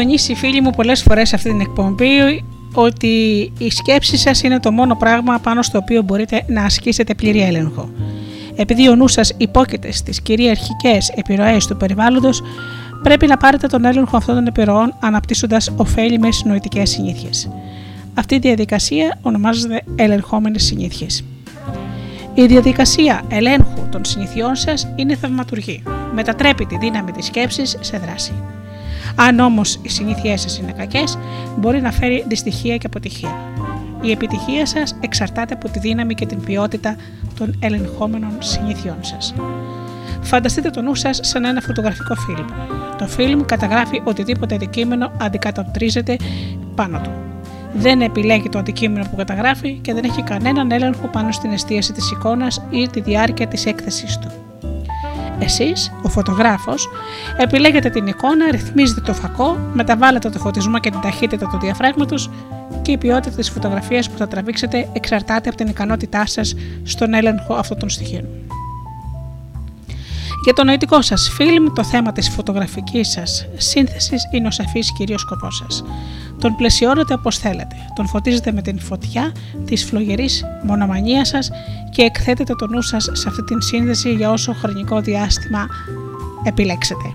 Τονίσει φίλοι μου πολλές φορές σε αυτή την εκπομπή ότι η σκέψη σας είναι το μόνο πράγμα πάνω στο οποίο μπορείτε να ασκήσετε πλήρη έλεγχο. Επειδή ο νους σας υπόκειται στις κυριαρχικές επιρροές του περιβάλλοντος, πρέπει να πάρετε τον έλεγχο αυτών των επιρροών αναπτύσσοντας ωφέλιμες νοητικές συνήθειες. Αυτή η διαδικασία ονομάζεται ελεγχόμενες συνήθειες. Η διαδικασία ελέγχου των συνηθιών σας είναι θαυματουργή. Μετατρέπει τη δύναμη της σκέψης σε δράση. Αν όμως οι συνήθειές σας είναι κακές, μπορεί να φέρει δυστυχία και αποτυχία. Η επιτυχία σας εξαρτάται από τη δύναμη και την ποιότητα των ελεγχόμενων συνήθειών σας. Φανταστείτε το νου σας σαν ένα φωτογραφικό φιλμ. Το φιλμ καταγράφει οτιδήποτε αντικείμενο αντικατοπτρίζεται πάνω του. Δεν επιλέγει το αντικείμενο που καταγράφει και δεν έχει κανέναν έλεγχο πάνω στην εστίαση της εικόνας ή τη διάρκεια της έκθεσης του. Εσείς, ο φωτογράφος, επιλέγετε την εικόνα, ρυθμίζετε το φακό, μεταβάλλετε το φωτισμό και την ταχύτητα του διαφράγματος και η ποιότητα της φωτογραφίας που θα τραβήξετε εξαρτάται από την ικανότητά σας στον έλεγχο αυτών των στοιχείων. Για το νοητικό σας φιλμ, το θέμα της φωτογραφικής σας σύνθεσης είναι ο σαφής κυρίως σκοπός σας. Τον πλαισιώνετε όπως θέλετε. Τον φωτίζετε με την φωτιά της φλογερής μονομανίας σας και εκθέτετε το νου σας σε αυτή την σύνδεση για όσο χρονικό διάστημα επιλέξετε.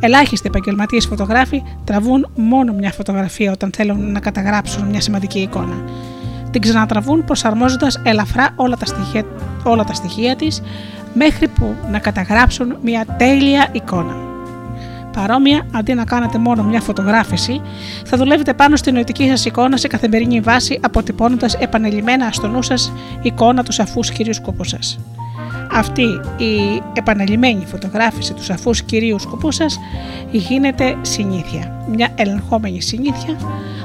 Ελάχιστοι επαγγελματίες φωτογράφοι τραβούν μόνο μια φωτογραφία όταν θέλουν να καταγράψουν μια σημαντική εικόνα. Την ξανατραβούν προσαρμόζοντας ελαφρά όλα τα στοιχεία, όλα τα στοιχεία της μέχρι που να καταγράψουν μια τέλεια εικόνα. Παρόμοια, αντί να κάνετε μόνο μια φωτογράφηση, θα δουλεύετε πάνω στη νοητική σας εικόνα σε καθημερινή βάση, αποτυπώνοντας επανελειμμένα στο νου σας εικόνα του σαφούς κυρίου σκοπού σας. Αυτή η επαναλημμένη φωτογράφηση του σαφούς κυρίου σκοπού σας γίνεται συνήθεια, μια ελεγχόμενη συνήθεια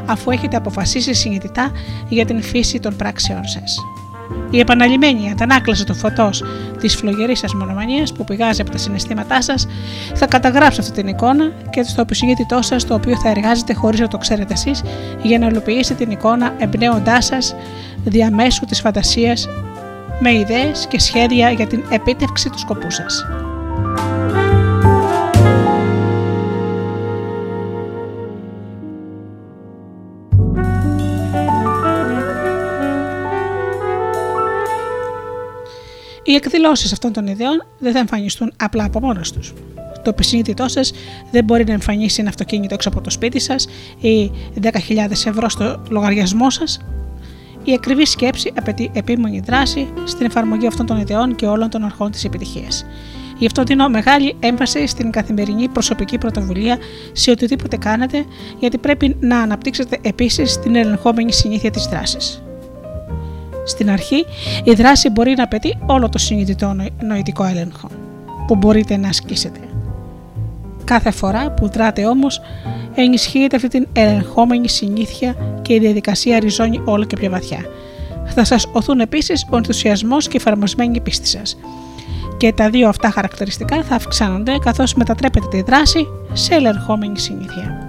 αφού έχετε αποφασίσει συνειδητά για την φύση των πράξεών σας. Η επαναλημμένη αντανάκλαση του φωτός της φλογερής σας μονομανίας που πηγάζει από τα συναισθήματά σας θα καταγράψει αυτή την εικόνα και στο επισυνείδητό σας το οποίο θα εργάζεται χωρίς να το ξέρετε εσείς για να υλοποιήσετε την εικόνα εμπνέοντάς σας διαμέσου της φαντασίας με ιδέες και σχέδια για την επίτευξη του σκοπού σας. Οι εκδηλώσεις αυτών των ιδεών δεν θα εμφανιστούν απλά από μόνος τους. Το επισυνείδητό σας δεν μπορεί να εμφανίσει ένα αυτοκίνητο έξω από το σπίτι σας ή 10.000 ευρώ στο λογαριασμό σας η ακριβή σκέψη απαιτεί επίμονη δράση στην εφαρμογή αυτών των ιδεών και όλων των αρχών της επιτυχίας. Γι' αυτό δίνω μεγάλη έμφαση στην καθημερινή προσωπική πρωτοβουλία σε οτιδήποτε κάνετε, γιατί πρέπει να αναπτύξετε επίσης την ελεγχόμενη συνήθεια της δράσης. Στην αρχή, η δράση μπορεί να απαιτεί όλο το συνειδητό νοητικό έλεγχο που μπορείτε να ασκήσετε. Κάθε φορά που δράτε όμως ενισχύεται αυτή την ελεγχόμενη συνήθεια και η διαδικασία ριζώνει όλο και πιο βαθιά. Θα σας οθούν επίσης ο ενθουσιασμός και η εφαρμοσμένη πίστη σας. Και τα δύο αυτά χαρακτηριστικά θα αυξάνονται καθώς μετατρέπετε τη δράση σε ελεγχόμενη συνήθεια.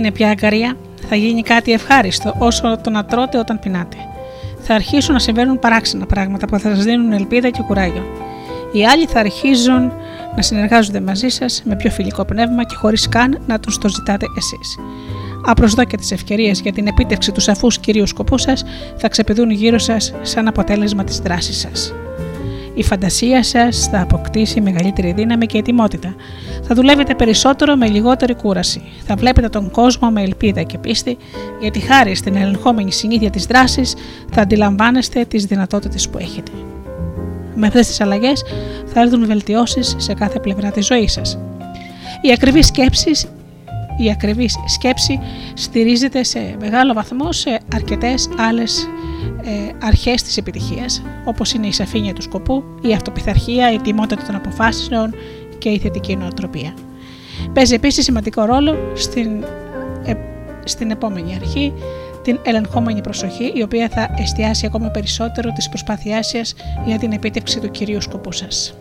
Είναι πια αγκαρία, θα γίνει κάτι ευχάριστο όσο το να τρώτε όταν πεινάτε. Θα αρχίσουν να συμβαίνουν παράξενα πράγματα που θα σας δίνουν ελπίδα και κουράγιο. Οι άλλοι θα αρχίζουν να συνεργάζονται μαζί σας με πιο φιλικό πνεύμα και χωρίς καν να τους το ζητάτε εσείς. Απροσδόκητε ευκαιρίες για την επίτευξη του σαφούς κυρίου σκοπού σας θα ξεπηδούν γύρω σας σαν αποτέλεσμα της δράσης σας η φαντασία σας θα αποκτήσει μεγαλύτερη δύναμη και ετοιμότητα. Θα δουλεύετε περισσότερο με λιγότερη κούραση. Θα βλέπετε τον κόσμο με ελπίδα και πίστη, γιατί χάρη στην ελεγχόμενη συνήθεια της δράσης θα αντιλαμβάνεστε τις δυνατότητες που έχετε. Με αυτές τις αλλαγές θα έρθουν βελτιώσεις σε κάθε πλευρά της ζωής σας. Η ακριβή σκέψη η ακριβής σκέψη στηρίζεται σε μεγάλο βαθμό σε αρκετές άλλες ε, αρχές της επιτυχίας, όπως είναι η σαφήνεια του σκοπού, η αυτοπιθαρχία, η τιμότητα των αποφάσεων και η θετική νοοτροπία. Παίζει επίσης σημαντικό ρόλο στην, ε, στην επόμενη αρχή, την ελεγχόμενη προσοχή, η οποία θα εστιάσει ακόμα περισσότερο τις προσπάθειάς σας για την επίτευξη του κυρίου σκοπού σας.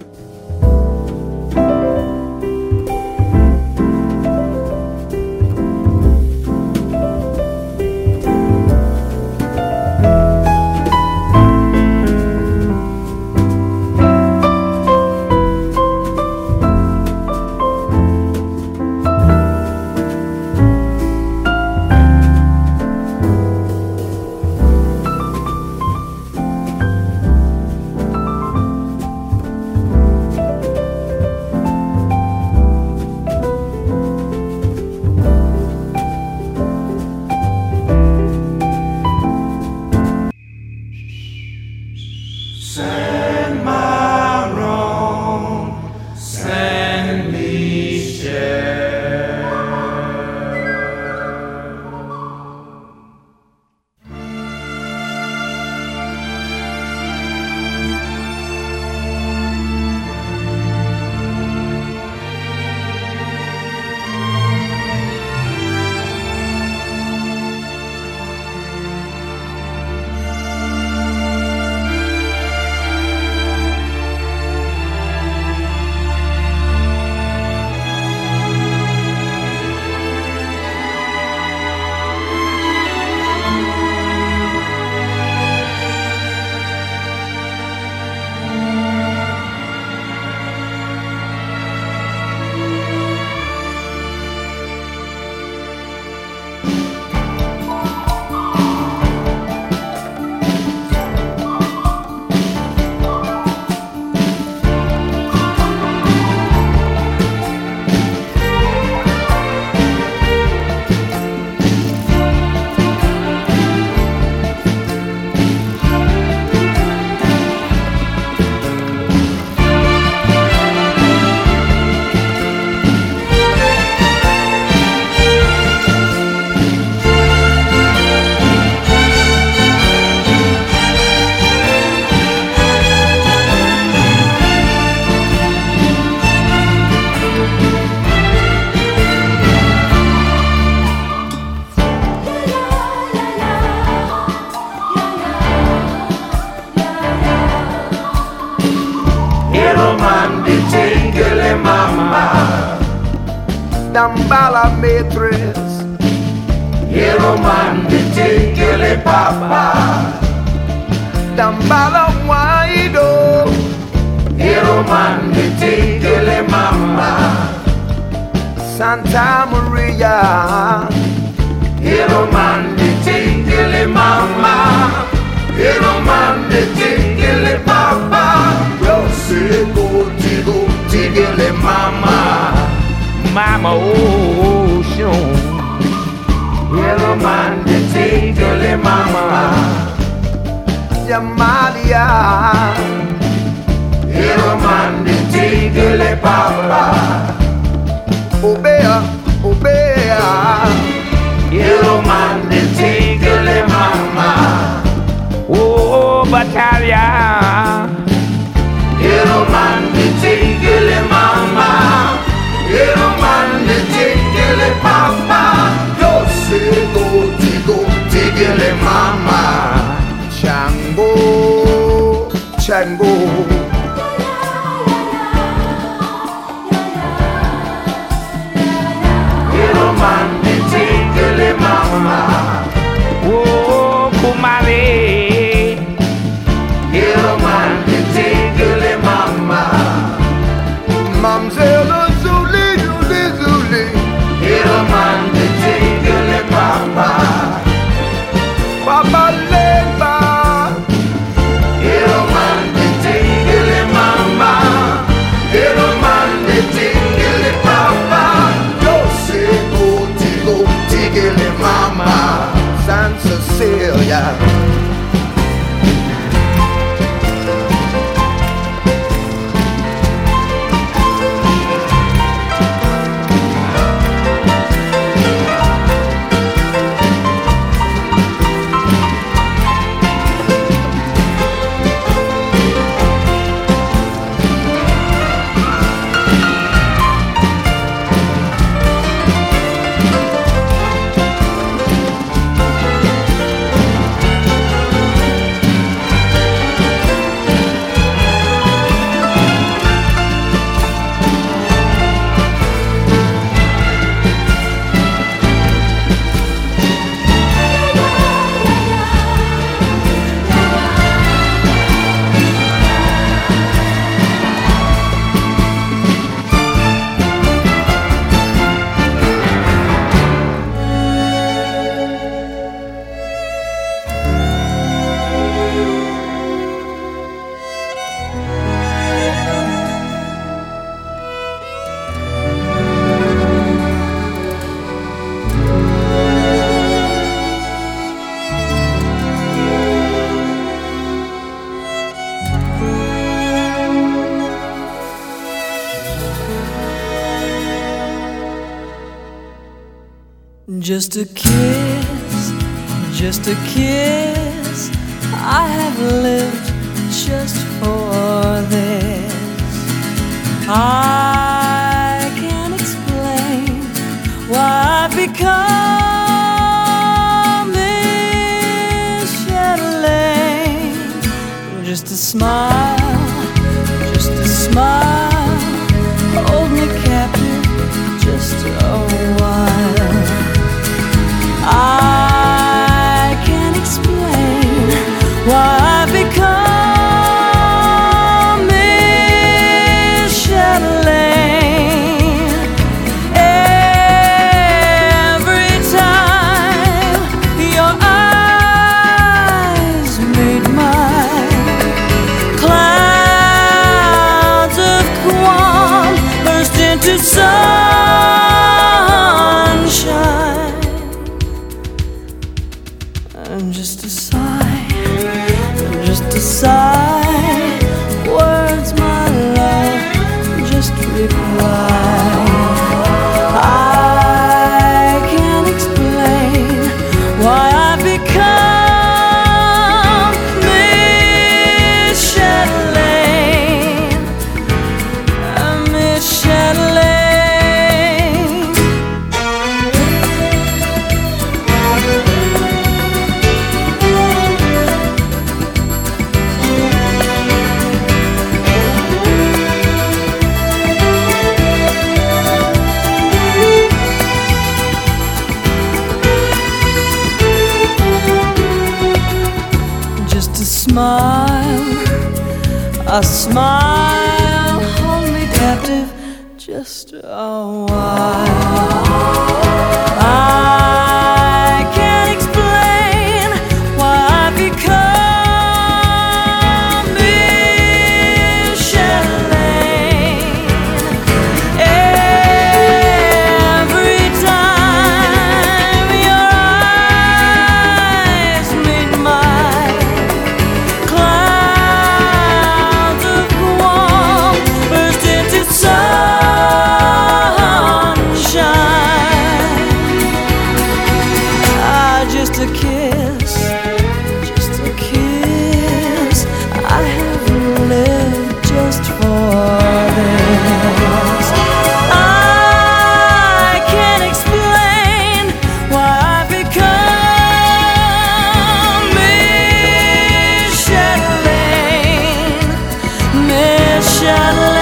shadow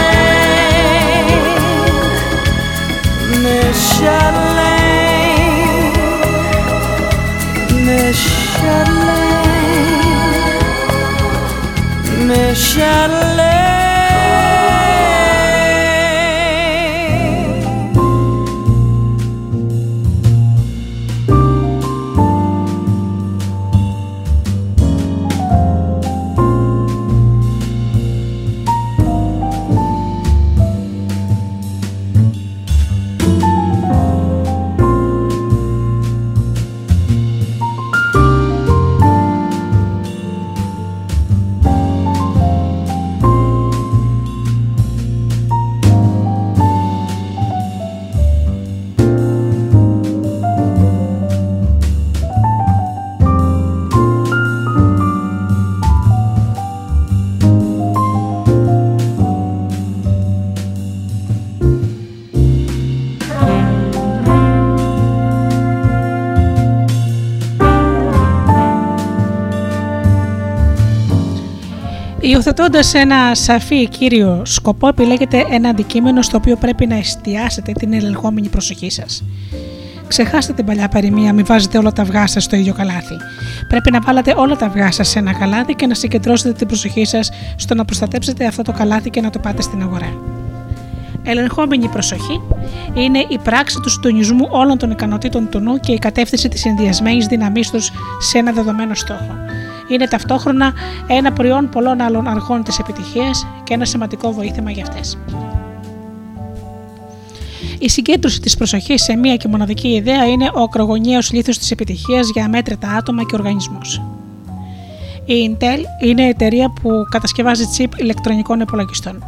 Υιοθετώντα ένα σαφή κύριο σκοπό, επιλέγετε ένα αντικείμενο στο οποίο πρέπει να εστιάσετε την ελεγχόμενη προσοχή σας. Ξεχάστε την παλιά παροιμία, μην βάζετε όλα τα αυγά σας στο ίδιο καλάθι. Πρέπει να βάλετε όλα τα αυγά σας σε ένα καλάθι και να συγκεντρώσετε την προσοχή σας στο να προστατέψετε αυτό το καλάθι και να το πάτε στην αγορά. Ελεγχόμενη προσοχή είναι η πράξη του συντονισμού όλων των ικανοτήτων του νου και η κατεύθυνση της ενδιασμένη δύναμή τους σε ένα δεδομένο στόχο. Είναι ταυτόχρονα ένα προϊόν πολλών άλλων αργών της επιτυχίας και ένα σημαντικό βοήθημα για αυτές. Η συγκέντρωση της προσοχής σε μία και μοναδική ιδέα είναι ο ακρογωνιαίος λίθος της επιτυχίας για αμέτρητα άτομα και οργανισμούς. Η Intel είναι η εταιρεία που κατασκευάζει chip ηλεκτρονικών υπολογιστών.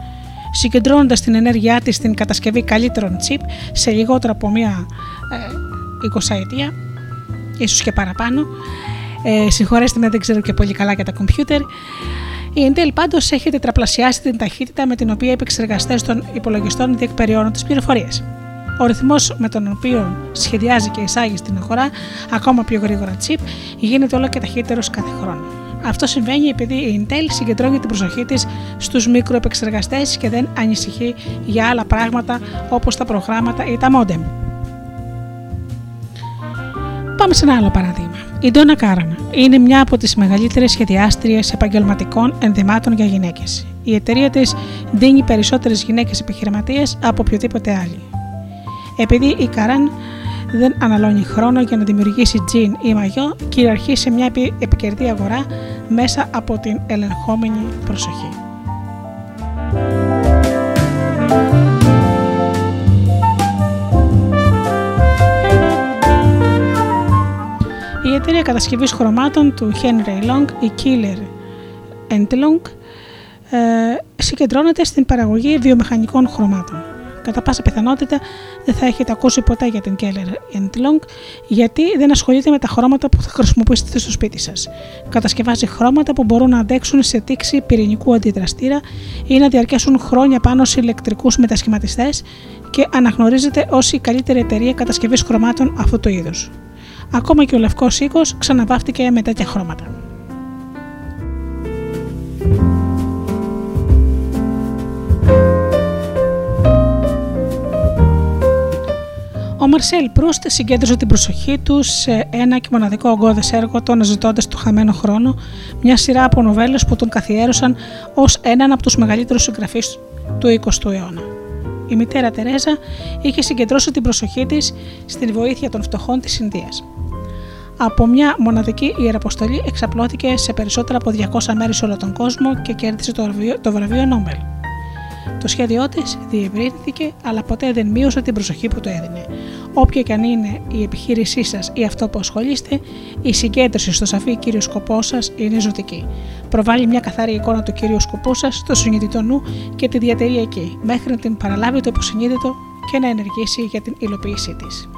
Συγκεντρώνοντας την ενέργειά της στην κατασκευή καλύτερων chip σε λιγότερο από μία ε, 20 ετία, ίσως και παραπάνω. Ε, συγχωρέστε με, δεν ξέρω και πολύ καλά για τα κομπιούτερ. Η Intel πάντως έχει τετραπλασιάσει την ταχύτητα με την οποία οι επεξεργαστές των υπολογιστών διεκπεριώνουν τις πληροφορίες. Ο ρυθμός με τον οποίο σχεδιάζει και εισάγει στην αγορά ακόμα πιο γρήγορα chip γίνεται όλο και ταχύτερος κάθε χρόνο. Αυτό συμβαίνει επειδή η Intel συγκεντρώνει την προσοχή της στους μικροεπεξεργαστές και δεν ανησυχεί για άλλα πράγματα όπως τα προγράμματα ή τα modem. Πάμε σε ένα άλλο παράδειγμα. Η Ντόνα Κάρανα είναι μια από τις μεγαλύτερες σχεδιάστριες επαγγελματικών ενδυμάτων για γυναίκες. Η εταιρεία της δίνει περισσότερες γυναίκες επιχειρηματίες από οποιοδήποτε άλλη. Επειδή η Καράν δεν αναλώνει χρόνο για να δημιουργήσει τζιν ή μαγιό, κυριαρχεί σε μια επικερδή αγορά μέσα από την ελεγχόμενη προσοχή. Εταιρεία κατασκευής χρωμάτων του Henry Long, η Killer Long, ε, συγκεντρώνεται στην παραγωγή βιομηχανικών χρωμάτων κατά πάσα πιθανότητα δεν θα έχετε ακούσει ποτέ για την Keller Long, γιατί δεν ασχολείται με τα χρώματα που θα χρησιμοποιήσετε στο σπίτι σας. Κατασκευάζει χρώματα που μπορούν να αντέξουν σε τήξη πυρηνικού αντιδραστήρα ή να διαρκέσουν χρόνια πάνω σε ηλεκτρικούς μετασχηματιστές και αναγνωρίζεται ως η καλύτερη εταιρεία κατασκευής χρωμάτων αυτού του είδους. Ακόμα και ο λευκός οίκος ξαναβάφτηκε με τέτοια χρώματα. Ο Μαρσέλ Προύστ συγκέντρωσε την προσοχή του σε ένα και μοναδικό ογκώδες έργο του αναζητώντα το χαμένο χρόνο, μια σειρά από νοβέλες που τον καθιέρωσαν ως έναν από τους μεγαλύτερους συγγραφείς του 20ου αιώνα. Η μητέρα Τερέζα είχε συγκεντρώσει την προσοχή της στην βοήθεια των φτωχών της Ινδίας. Από μια μοναδική ιεραποστολή εξαπλώθηκε σε περισσότερα από 200 μέρη σε όλο τον κόσμο και κέρδισε το βραβείο, το βραβείο Νόμπελ. Το σχέδιό της διευρύνθηκε, αλλά ποτέ δεν μείωσε την προσοχή που το έδινε. Όποια και αν είναι η επιχείρησή σας ή αυτό που ασχολείστε, η συγκέντρωση στο σαφή κύριο σκοπό σας είναι ζωτική. Προβάλλει μια καθαρή εικόνα του κύριου σκοπού σας στο συνειδητό νου και τη διατηρεί εκεί, μέχρι να την παραλάβει το υποσυνείδητο και να ενεργήσει για την υλοποίησή της.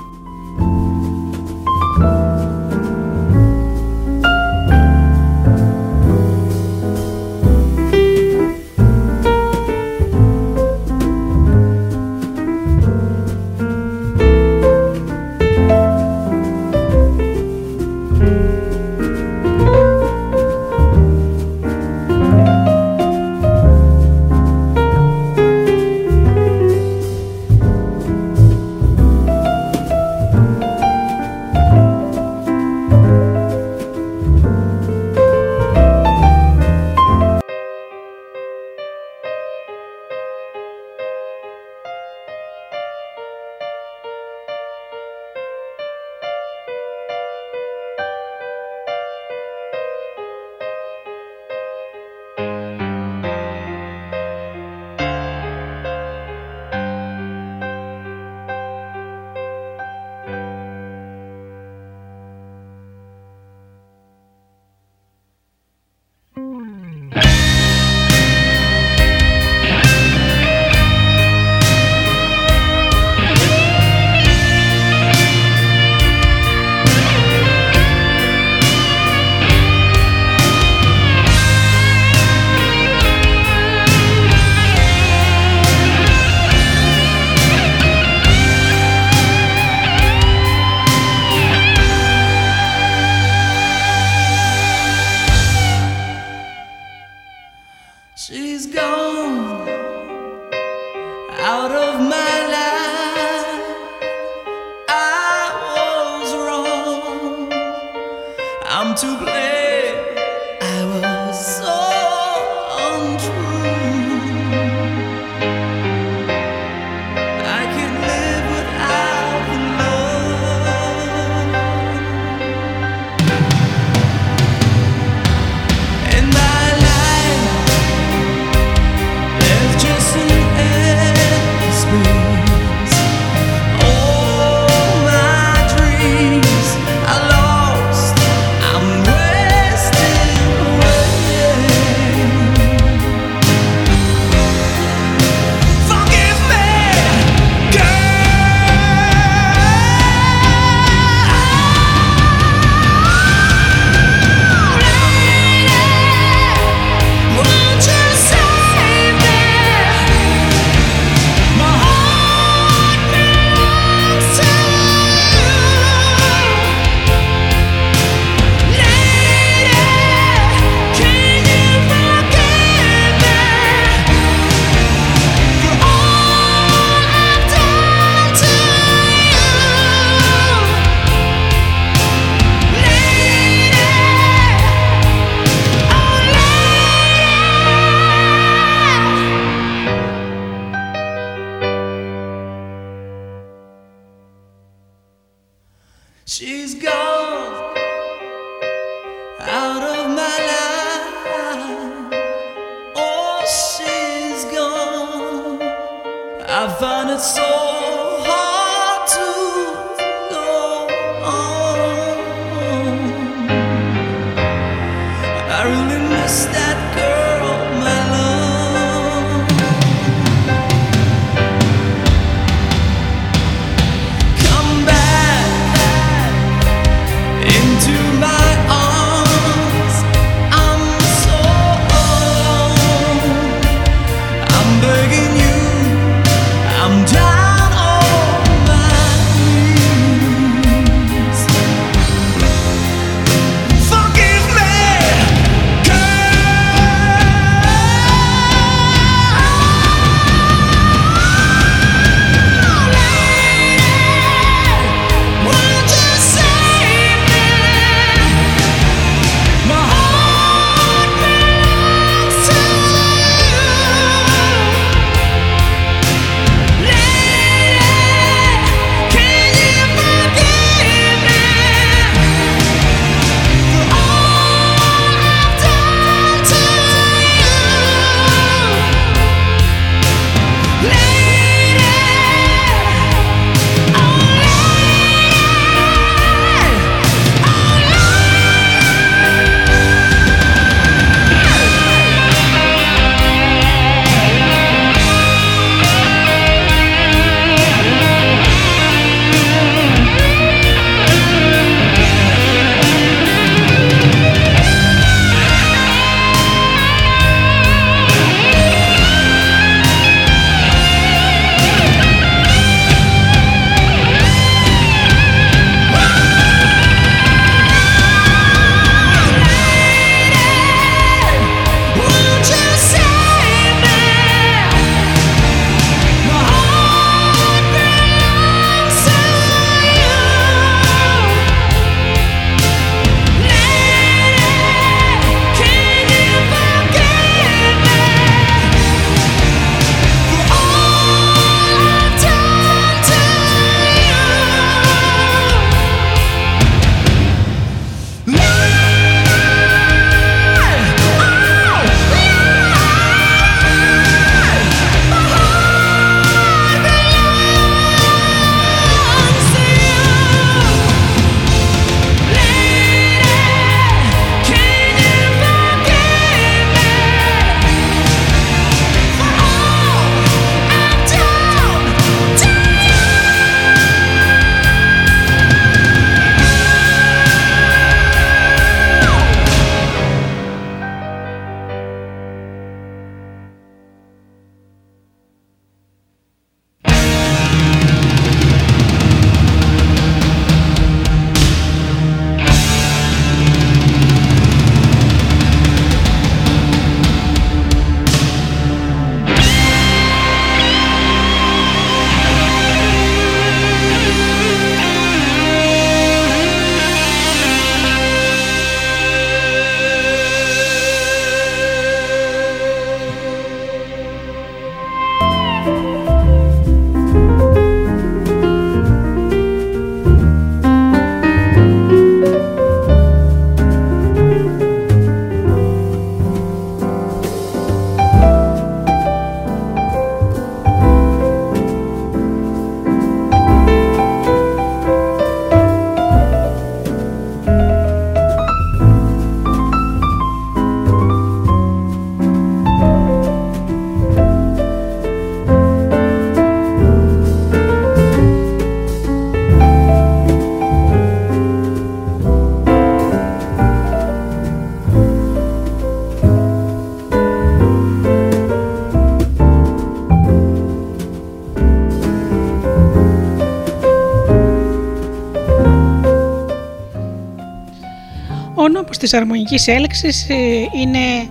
Ο νόμος της αρμονικής έλεξης ε, είναι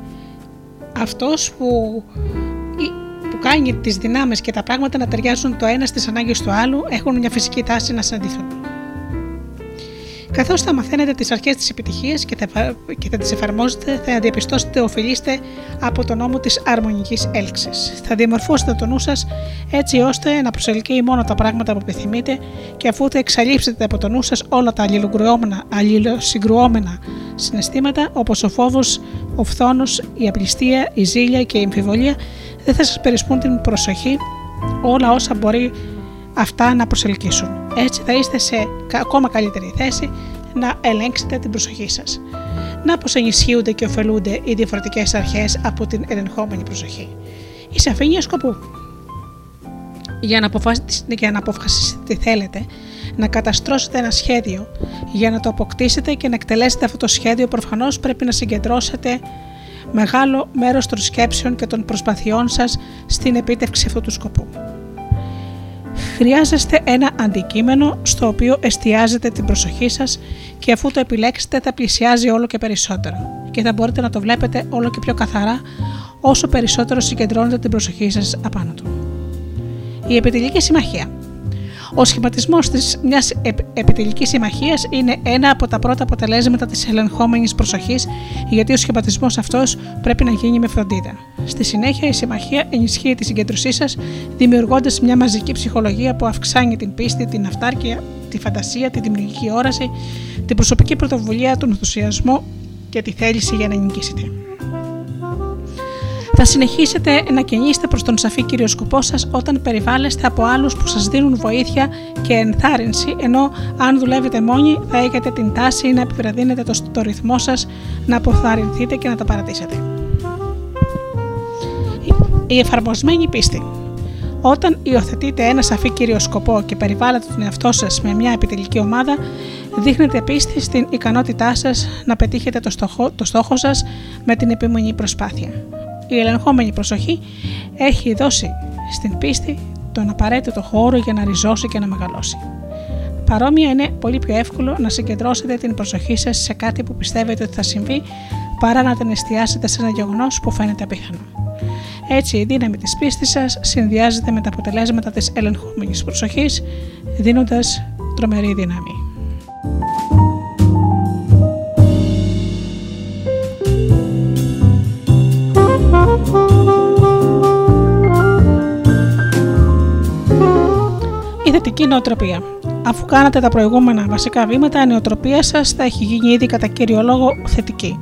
αυτός που, που κάνει τις δυνάμεις και τα πράγματα να ταιριάζουν το ένα στις ανάγκες του άλλου, έχουν μια φυσική τάση να συναντηθούν. Καθώς θα μαθαίνετε τις αρχές της επιτυχίας και, θα, και θα τις εφαρμόζετε, θα διαπιστώσετε οφειλείστε από τον νόμο της αρμονικής έλξης. Θα διαμορφώσετε το νου σας έτσι ώστε να προσελκύει μόνο τα πράγματα που επιθυμείτε και αφού θα εξαλείψετε από το νου σας όλα τα αλληλοσυγκρουόμενα συναισθήματα όπως ο φόβος, ο φθόνος, η απληστία, η ζήλια και η εμφιβολία, δεν θα σας περισπούν την προσοχή όλα όσα μπορεί αυτά να προσελκύσουν. Έτσι θα είστε σε ακόμα καλύτερη θέση να ελέγξετε την προσοχή σας. Να πως ενισχύονται και ωφελούνται οι διαφορετικές αρχές από την ελεγχόμενη προσοχή. Η σαφήνεια σκοπού. Για να, αποφασίσετε, για να αποφασίσετε τι θέλετε, να καταστρώσετε ένα σχέδιο, για να το αποκτήσετε και να εκτελέσετε αυτό το σχέδιο προφανώς πρέπει να συγκεντρώσετε μεγάλο μέρος των σκέψεων και των προσπαθειών σας στην επίτευξη αυτού του σκοπού. Χρειάζεστε ένα αντικείμενο στο οποίο εστιάζετε την προσοχή σας και αφού το επιλέξετε θα πλησιάζει όλο και περισσότερο και θα μπορείτε να το βλέπετε όλο και πιο καθαρά όσο περισσότερο συγκεντρώνετε την προσοχή σας απάνω του. Η επιτελική συμμαχία ο σχηματισμός της μιας επιτελικής συμμαχίας είναι ένα από τα πρώτα αποτελέσματα της ελεγχόμενης προσοχής, γιατί ο σχηματισμός αυτός πρέπει να γίνει με φροντίδα. Στη συνέχεια, η συμμαχία ενισχύει τη συγκέντρωσή σας, δημιουργώντας μια μαζική ψυχολογία που αυξάνει την πίστη, την αυτάρκεια, τη φαντασία, τη δημιουργική όραση, την προσωπική πρωτοβουλία, τον ενθουσιασμό και τη θέληση για να νικήσετε θα συνεχίσετε να κινείστε προς τον σαφή κύριο σκοπό σας όταν περιβάλλεστε από άλλους που σας δίνουν βοήθεια και ενθάρρυνση, ενώ αν δουλεύετε μόνοι θα έχετε την τάση να επιβραδύνετε το, το ρυθμό σας, να αποθαρρυνθείτε και να τα παρατήσετε. Η εφαρμοσμένη πίστη όταν υιοθετείτε ένα σαφή κύριο σκοπό και περιβάλλετε τον εαυτό σας με μια επιτελική ομάδα, δείχνετε πίστη στην ικανότητά σας να πετύχετε το στόχο, το στόχο σας με την επιμονή προσπάθεια η ελεγχόμενη προσοχή έχει δώσει στην πίστη τον απαραίτητο χώρο για να ριζώσει και να μεγαλώσει. Παρόμοια είναι πολύ πιο εύκολο να συγκεντρώσετε την προσοχή σας σε κάτι που πιστεύετε ότι θα συμβεί παρά να την εστιάσετε σε ένα γεγονός που φαίνεται απίθανο. Έτσι η δύναμη της πίστης σας συνδυάζεται με τα αποτελέσματα της ελεγχόμενης προσοχής δίνοντας τρομερή δύναμη. Η θετική νοοτροπία. Αφού κάνατε τα προηγούμενα βασικά βήματα, η νοοτροπία σας θα έχει γίνει ήδη κατά κύριο λόγο θετική.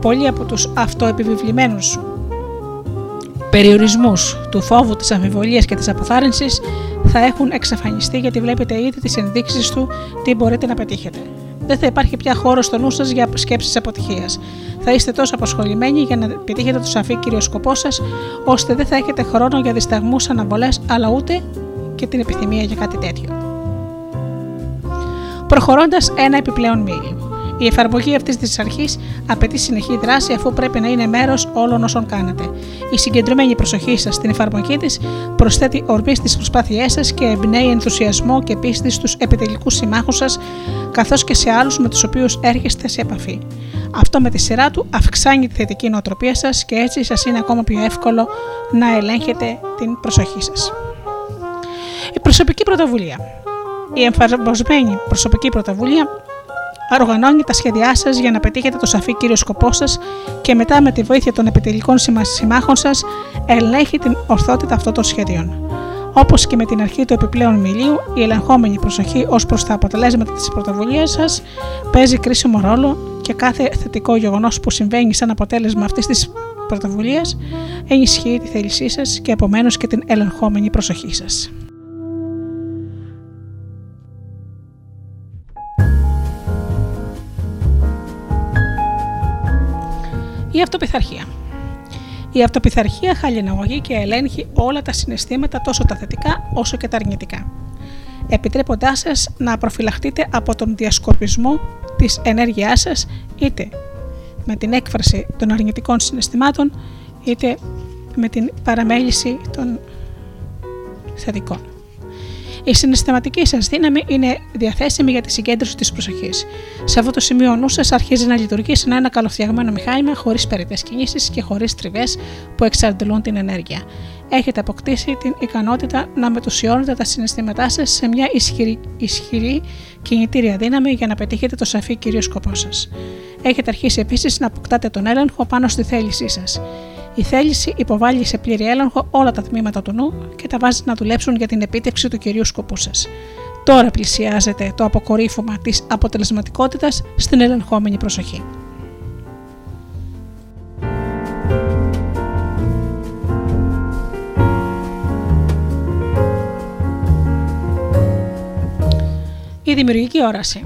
Πολλοί από τους αυτοεπιβεβλημένους περιορισμούς του φόβου, της αμφιβολίας και της αποθάρρυνσης θα έχουν εξαφανιστεί γιατί βλέπετε ήδη τις ενδείξεις του τι μπορείτε να πετύχετε. Δεν θα υπάρχει πια χώρο στο νου σας για σκέψεις αποτυχίας. Θα είστε τόσο απασχολημένοι για να πετύχετε το σαφή κύριο σκοπό σας, ώστε δεν θα έχετε χρόνο για δισταγμούς, αναβολές, αλλά ούτε και την επιθυμία για κάτι τέτοιο. Προχωρώντας ένα επιπλέον μίλιο. Η εφαρμογή αυτής της αρχής απαιτεί συνεχή δράση αφού πρέπει να είναι μέρος όλων όσων κάνετε. Η συγκεντρωμένη προσοχή σας στην εφαρμογή της προσθέτει ορμή στις προσπάθειές σας και εμπνέει ενθουσιασμό και πίστη στους επιτελικούς συμμάχους σας, καθώς και σε άλλους με τους οποίους έρχεστε σε επαφή. Αυτό με τη σειρά του αυξάνει τη θετική νοοτροπία σας και έτσι σας είναι ακόμα πιο εύκολο να ελέγχετε την προσοχή σας. Η προσωπική πρωτοβουλία. Η εμφαρμοσμένη προσωπική πρωτοβουλία οργανώνει τα σχέδιά σας για να πετύχετε το σαφή κύριο σκοπό σας και μετά με τη βοήθεια των επιτελικών συμμάχων σας ελέγχει την ορθότητα αυτών των σχεδίων. Όπως και με την αρχή του επιπλέον μιλίου, η ελεγχόμενη προσοχή ως προς τα αποτελέσματα της πρωτοβουλίας σας παίζει κρίσιμο ρόλο και κάθε θετικό γεγονός που συμβαίνει σαν αποτέλεσμα αυτής της πρωτοβουλίας ενισχύει τη θέλησή σας και επομένως και την ελεγχόμενη προσοχή σας. Η αυτοπιθαρχία. Η αυτοπιθαρχία χαλιναγωγεί και ελέγχει όλα τα συναισθήματα τόσο τα θετικά όσο και τα αρνητικά. Επιτρέποντάς σας να προφυλαχτείτε από τον διασκορπισμό της ενέργειάς σας είτε με την έκφραση των αρνητικών συναισθημάτων είτε με την παραμέληση των θετικών. Η συναισθηματική σας δύναμη είναι διαθέσιμη για τη συγκέντρωση της προσοχής. Σε αυτό το σημείο ο νους σας αρχίζει να λειτουργεί σαν ένα καλοφτιαγμένο μηχάνημα χωρίς περιττές κινήσεις και χωρίς τριβές που εξαντλούν την ενέργεια. Έχετε αποκτήσει την ικανότητα να μετουσιώνετε τα συναισθήματά σας σε μια ισχυρή, ισχυρή κινητήρια δύναμη για να πετύχετε το σαφή κύριο σκοπό σας. Έχετε αρχίσει επίσης να αποκτάτε τον έλεγχο πάνω στη θέλησή σας. Η θέληση υποβάλλει σε πλήρη έλεγχο όλα τα τμήματα του νου και τα βάζει να δουλέψουν για την επίτευξη του κυρίου σκοπού σας. Τώρα πλησιάζεται το αποκορύφωμα της αποτελεσματικότητας στην ελεγχόμενη προσοχή. Η δημιουργική όραση.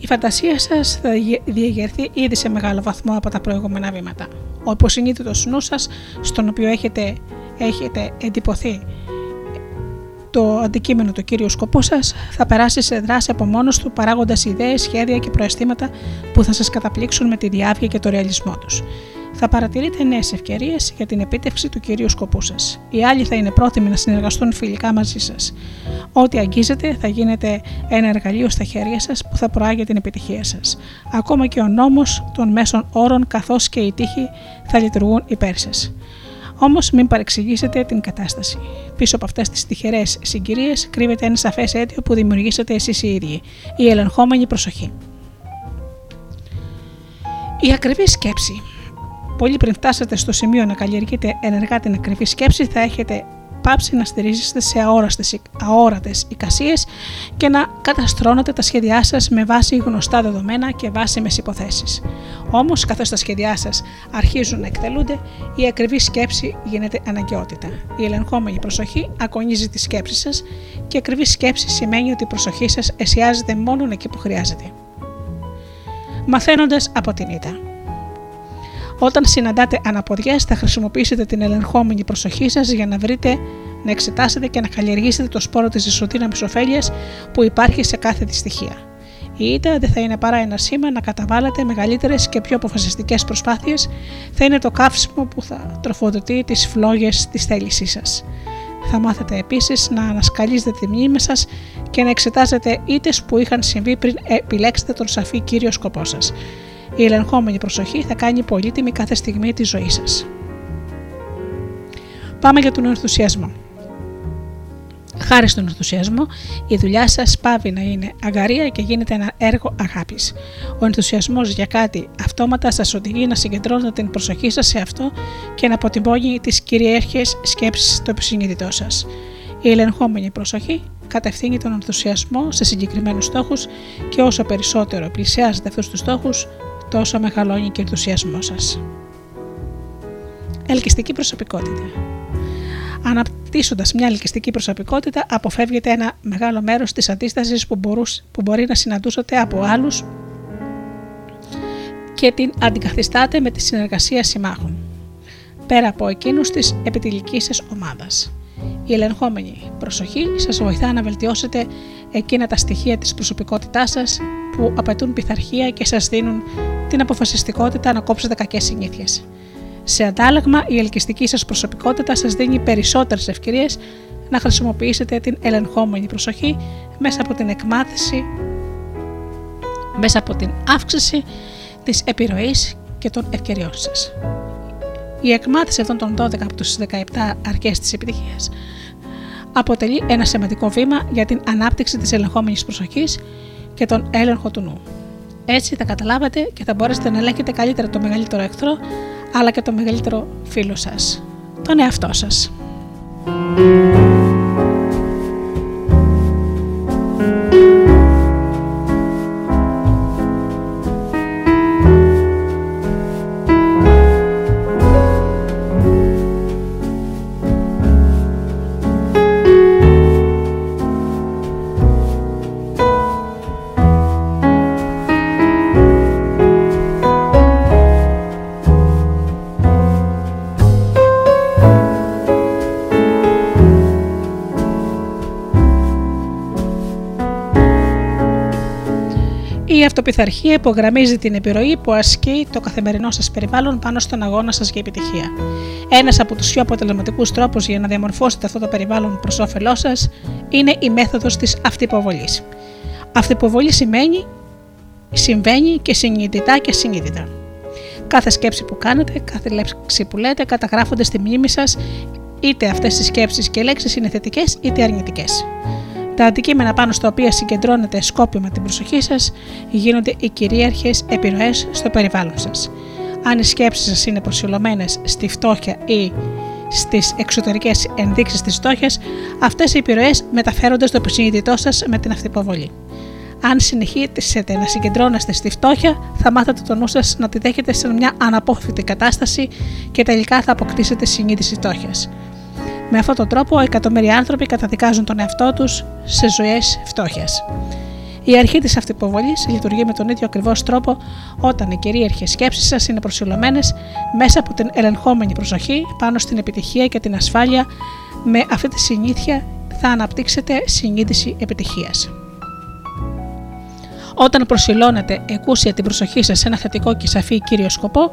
Η φαντασία σας θα διαγερθεί ήδη σε μεγάλο βαθμό από τα προηγούμενα βήματα. Ο υποσυνείδητο νου σας, στον οποίο έχετε, έχετε εντυπωθεί το αντικείμενο του κύριου σκοπό σας, θα περάσει σε δράση από μόνος του, παράγοντας ιδέες, σχέδια και προαισθήματα που θα σας καταπλήξουν με τη διάβγεια και το ρεαλισμό τους θα παρατηρείτε νέες ευκαιρίες για την επίτευξη του κυρίου σκοπού σας. Οι άλλοι θα είναι πρόθυμοι να συνεργαστούν φιλικά μαζί σας. Ό,τι αγγίζετε θα γίνεται ένα εργαλείο στα χέρια σας που θα προάγει την επιτυχία σας. Ακόμα και ο νόμος των μέσων όρων καθώς και η τύχη θα λειτουργούν υπέρ σας. Όμως μην παρεξηγήσετε την κατάσταση. Πίσω από αυτές τις τυχερές συγκυρίες κρύβεται ένα σαφές αίτιο που δημιουργήσατε εσείς οι ίδιοι, η ελεγχόμενη προσοχή. Η ακριβή σκέψη πολύ πριν φτάσετε στο σημείο να καλλιεργείτε ενεργά την ακριβή σκέψη, θα έχετε πάψει να στηρίζεστε σε αόρατες εικασίες και να καταστρώνετε τα σχέδιά σας με βάση γνωστά δεδομένα και βάσιμες υποθέσεις. Όμως, καθώς τα σχέδιά σας αρχίζουν να εκτελούνται, η ακριβή σκέψη γίνεται αναγκαιότητα. Η ελεγχόμενη προσοχή ακονίζει τη σκέψη σας και η ακριβή σκέψη σημαίνει ότι η προσοχή σας εστιάζεται μόνο εκεί που χρειάζεται. Μαθαίνοντας από την ήττα. Όταν συναντάτε αναποδιές, θα χρησιμοποιήσετε την ελεγχόμενη προσοχή σας για να βρείτε, να εξετάσετε και να καλλιεργήσετε το σπόρο της ισοδύναμης ωφέλειας που υπάρχει σε κάθε δυστυχία. Η ήττα δεν θα είναι παρά ένα σήμα να καταβάλλετε μεγαλύτερες και πιο αποφασιστικές προσπάθειες, θα είναι το καύσιμο που θα τροφοδοτεί τις φλόγες της θέλησής σας. Θα μάθετε επίσης να ανασκαλίζετε τη μνήμη σας και να εξετάζετε ήττες που είχαν συμβεί πριν επιλέξετε τον σαφή κύριο σκοπό σας. Η ελεγχόμενη προσοχή θα κάνει πολύτιμη κάθε στιγμή της ζωής σας. Πάμε για τον ενθουσιασμό. Χάρη στον ενθουσιασμό, η δουλειά σας πάβει να είναι αγκαρία και γίνεται ένα έργο αγάπης. Ο ενθουσιασμός για κάτι αυτόματα σας οδηγεί να συγκεντρώνετε την προσοχή σας σε αυτό και να αποτυπώνει τις κυριαρχέ σκέψεις στο επισυνείδητό σας. Η ελεγχόμενη προσοχή κατευθύνει τον ενθουσιασμό σε συγκεκριμένους στόχους και όσο περισσότερο πλησιάζετε αυτούς τους στόχους, τόσο μεγαλώνει και ο ενθουσιασμός σας. Ελκυστική προσωπικότητα. Αναπτύσσοντας μια ελκυστική προσωπικότητα, αποφεύγετε ένα μεγάλο μέρος της αντίστασης που, που μπορεί να συναντούσατε από άλλους και την αντικαθιστάτε με τη συνεργασία συμμάχων, πέρα από εκείνους της επιτυλική σας ομάδας. Η ελεγχόμενη προσοχή σας βοηθά να βελτιώσετε εκείνα τα στοιχεία της προσωπικότητάς σας που απαιτούν πειθαρχία και σας δίνουν την αποφασιστικότητα να κόψετε κακές συνήθειες. Σε αντάλλαγμα, η ελκυστική σας προσωπικότητα σας δίνει περισσότερες ευκαιρίες να χρησιμοποιήσετε την ελεγχόμενη προσοχή μέσα από την εκμάθηση, μέσα από την αύξηση της επιρροής και των ευκαιριών σας. Η εκμάθηση αυτών των 12 από τους 17 αρκές της επιτυχίας αποτελεί ένα σημαντικό βήμα για την ανάπτυξη της ελεγχόμενης προσοχής και τον έλεγχο του νου. Έτσι θα καταλάβετε και θα μπορέσετε να ελέγχετε καλύτερα το μεγαλύτερο εχθρό αλλά και το μεγαλύτερο φίλο σας, τον εαυτό σας. Αυτοπιθαρχία υπογραμμίζει την επιρροή που ασκεί το καθημερινό σας περιβάλλον πάνω στον αγώνα σας για επιτυχία. Ένας από τους πιο αποτελεσματικούς τρόπους για να διαμορφώσετε αυτό το περιβάλλον προς όφελός σας είναι η μέθοδος της αυτοποβολής. Αυτοποβολή σημαίνει συμβαίνει και συνειδητά και συνείδητα. Κάθε σκέψη που κάνετε, κάθε λέξη που λέτε καταγράφονται στη μνήμη σας, είτε αυτές οι σκέψεις και λέξεις είναι θετικές είτε αρνητικές. Τα αντικείμενα πάνω στα οποία συγκεντρώνετε σκόπιμα την προσοχή σας γίνονται οι κυρίαρχες επιρροές στο περιβάλλον σας. Αν οι σκέψεις σας είναι προσιλωμένες στη φτώχεια ή στις εξωτερικές ενδείξεις της φτώχειας, αυτές οι επιρροές μεταφέρονται στο υποσυνείδητό σας με την αυτοποβολή. Αν συνεχίσετε να συγκεντρώνεστε στη φτώχεια, θα μάθετε το νου σας να τη δέχετε σε μια αναπόφευκτη κατάσταση και τελικά θα αποκτήσετε συνείδηση φτώχειας. Με αυτόν τον τρόπο, εκατομμύρια άνθρωποι καταδικάζουν τον εαυτό τους σε ζωές φτώχειας. Η αρχή της αυτοποβολής λειτουργεί με τον ίδιο ακριβώς τρόπο όταν οι κυρίαρχες σκέψεις σας είναι προσιλωμένες μέσα από την ελεγχόμενη προσοχή πάνω στην επιτυχία και την ασφάλεια. Με αυτή τη συνήθεια θα αναπτύξετε συνείδηση επιτυχίας. Όταν προσιλώνετε εκούσια την προσοχή σας σε ένα θετικό και σαφή κύριο σκοπό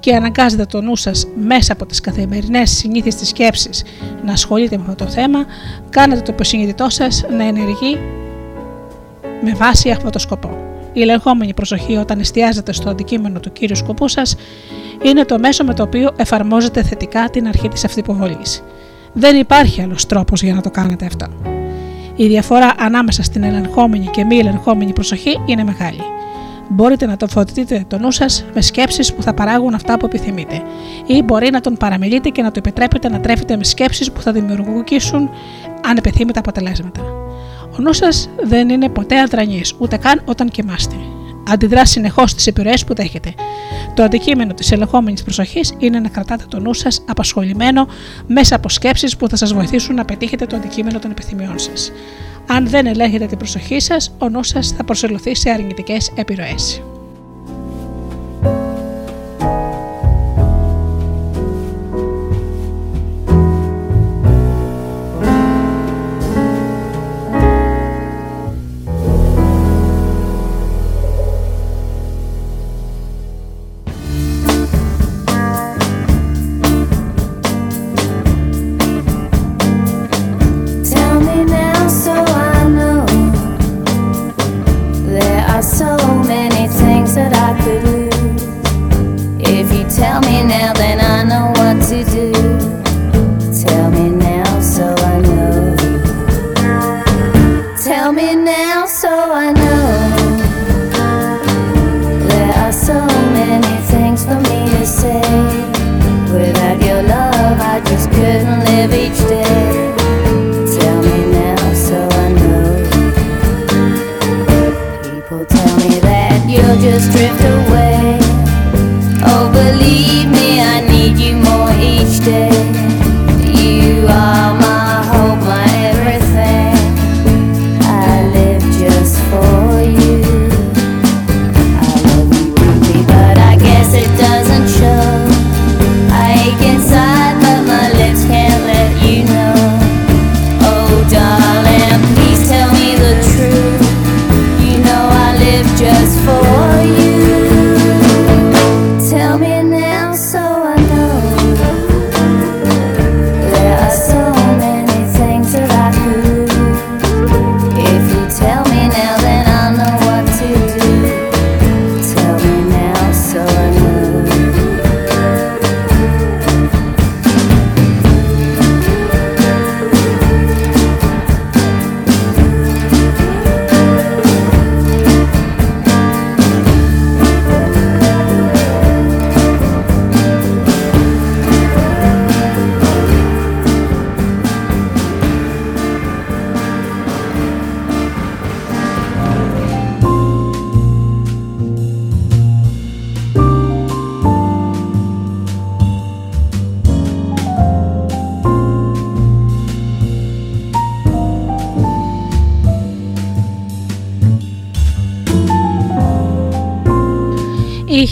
και αναγκάζετε το νου σας μέσα από τις καθημερινές συνήθειες της σκέψης να ασχολείται με αυτό το θέμα, κάνετε το υποσυνείδητό σας να ενεργεί με βάση αυτό το σκοπό. Η ελεγχόμενη προσοχή όταν εστιάζετε στο αντικείμενο του κύριου σκοπού σας είναι το μέσο με το οποίο εφαρμόζετε θετικά την αρχή της αυτοποβολής. Δεν υπάρχει άλλος τρόπος για να το κάνετε αυτό. Η διαφορά ανάμεσα στην ελεγχόμενη και μη ελεγχόμενη προσοχή είναι μεγάλη. Μπορείτε να το φωτίσετε το νου σας με σκέψεις που θα παράγουν αυτά που επιθυμείτε, ή μπορεί να τον παραμελείτε και να το επιτρέπετε να τρέφετε με σκέψεις που θα δημιουργήσουν ανεπιθύμητα αποτελέσματα. Ο νου σας δεν είναι ποτέ αδρανής, ούτε καν όταν κοιμάστε αντιδρά συνεχώς στι επιρροές που δέχεται. Το αντικείμενο της ελεγχόμενης προσοχής είναι να κρατάτε το νου σας απασχολημένο μέσα από σκέψεις που θα σας βοηθήσουν να πετύχετε το αντικείμενο των επιθυμιών σας. Αν δεν ελέγχετε την προσοχή σας, ο νου σας θα προσελωθεί σε αρνητικές επιρροές.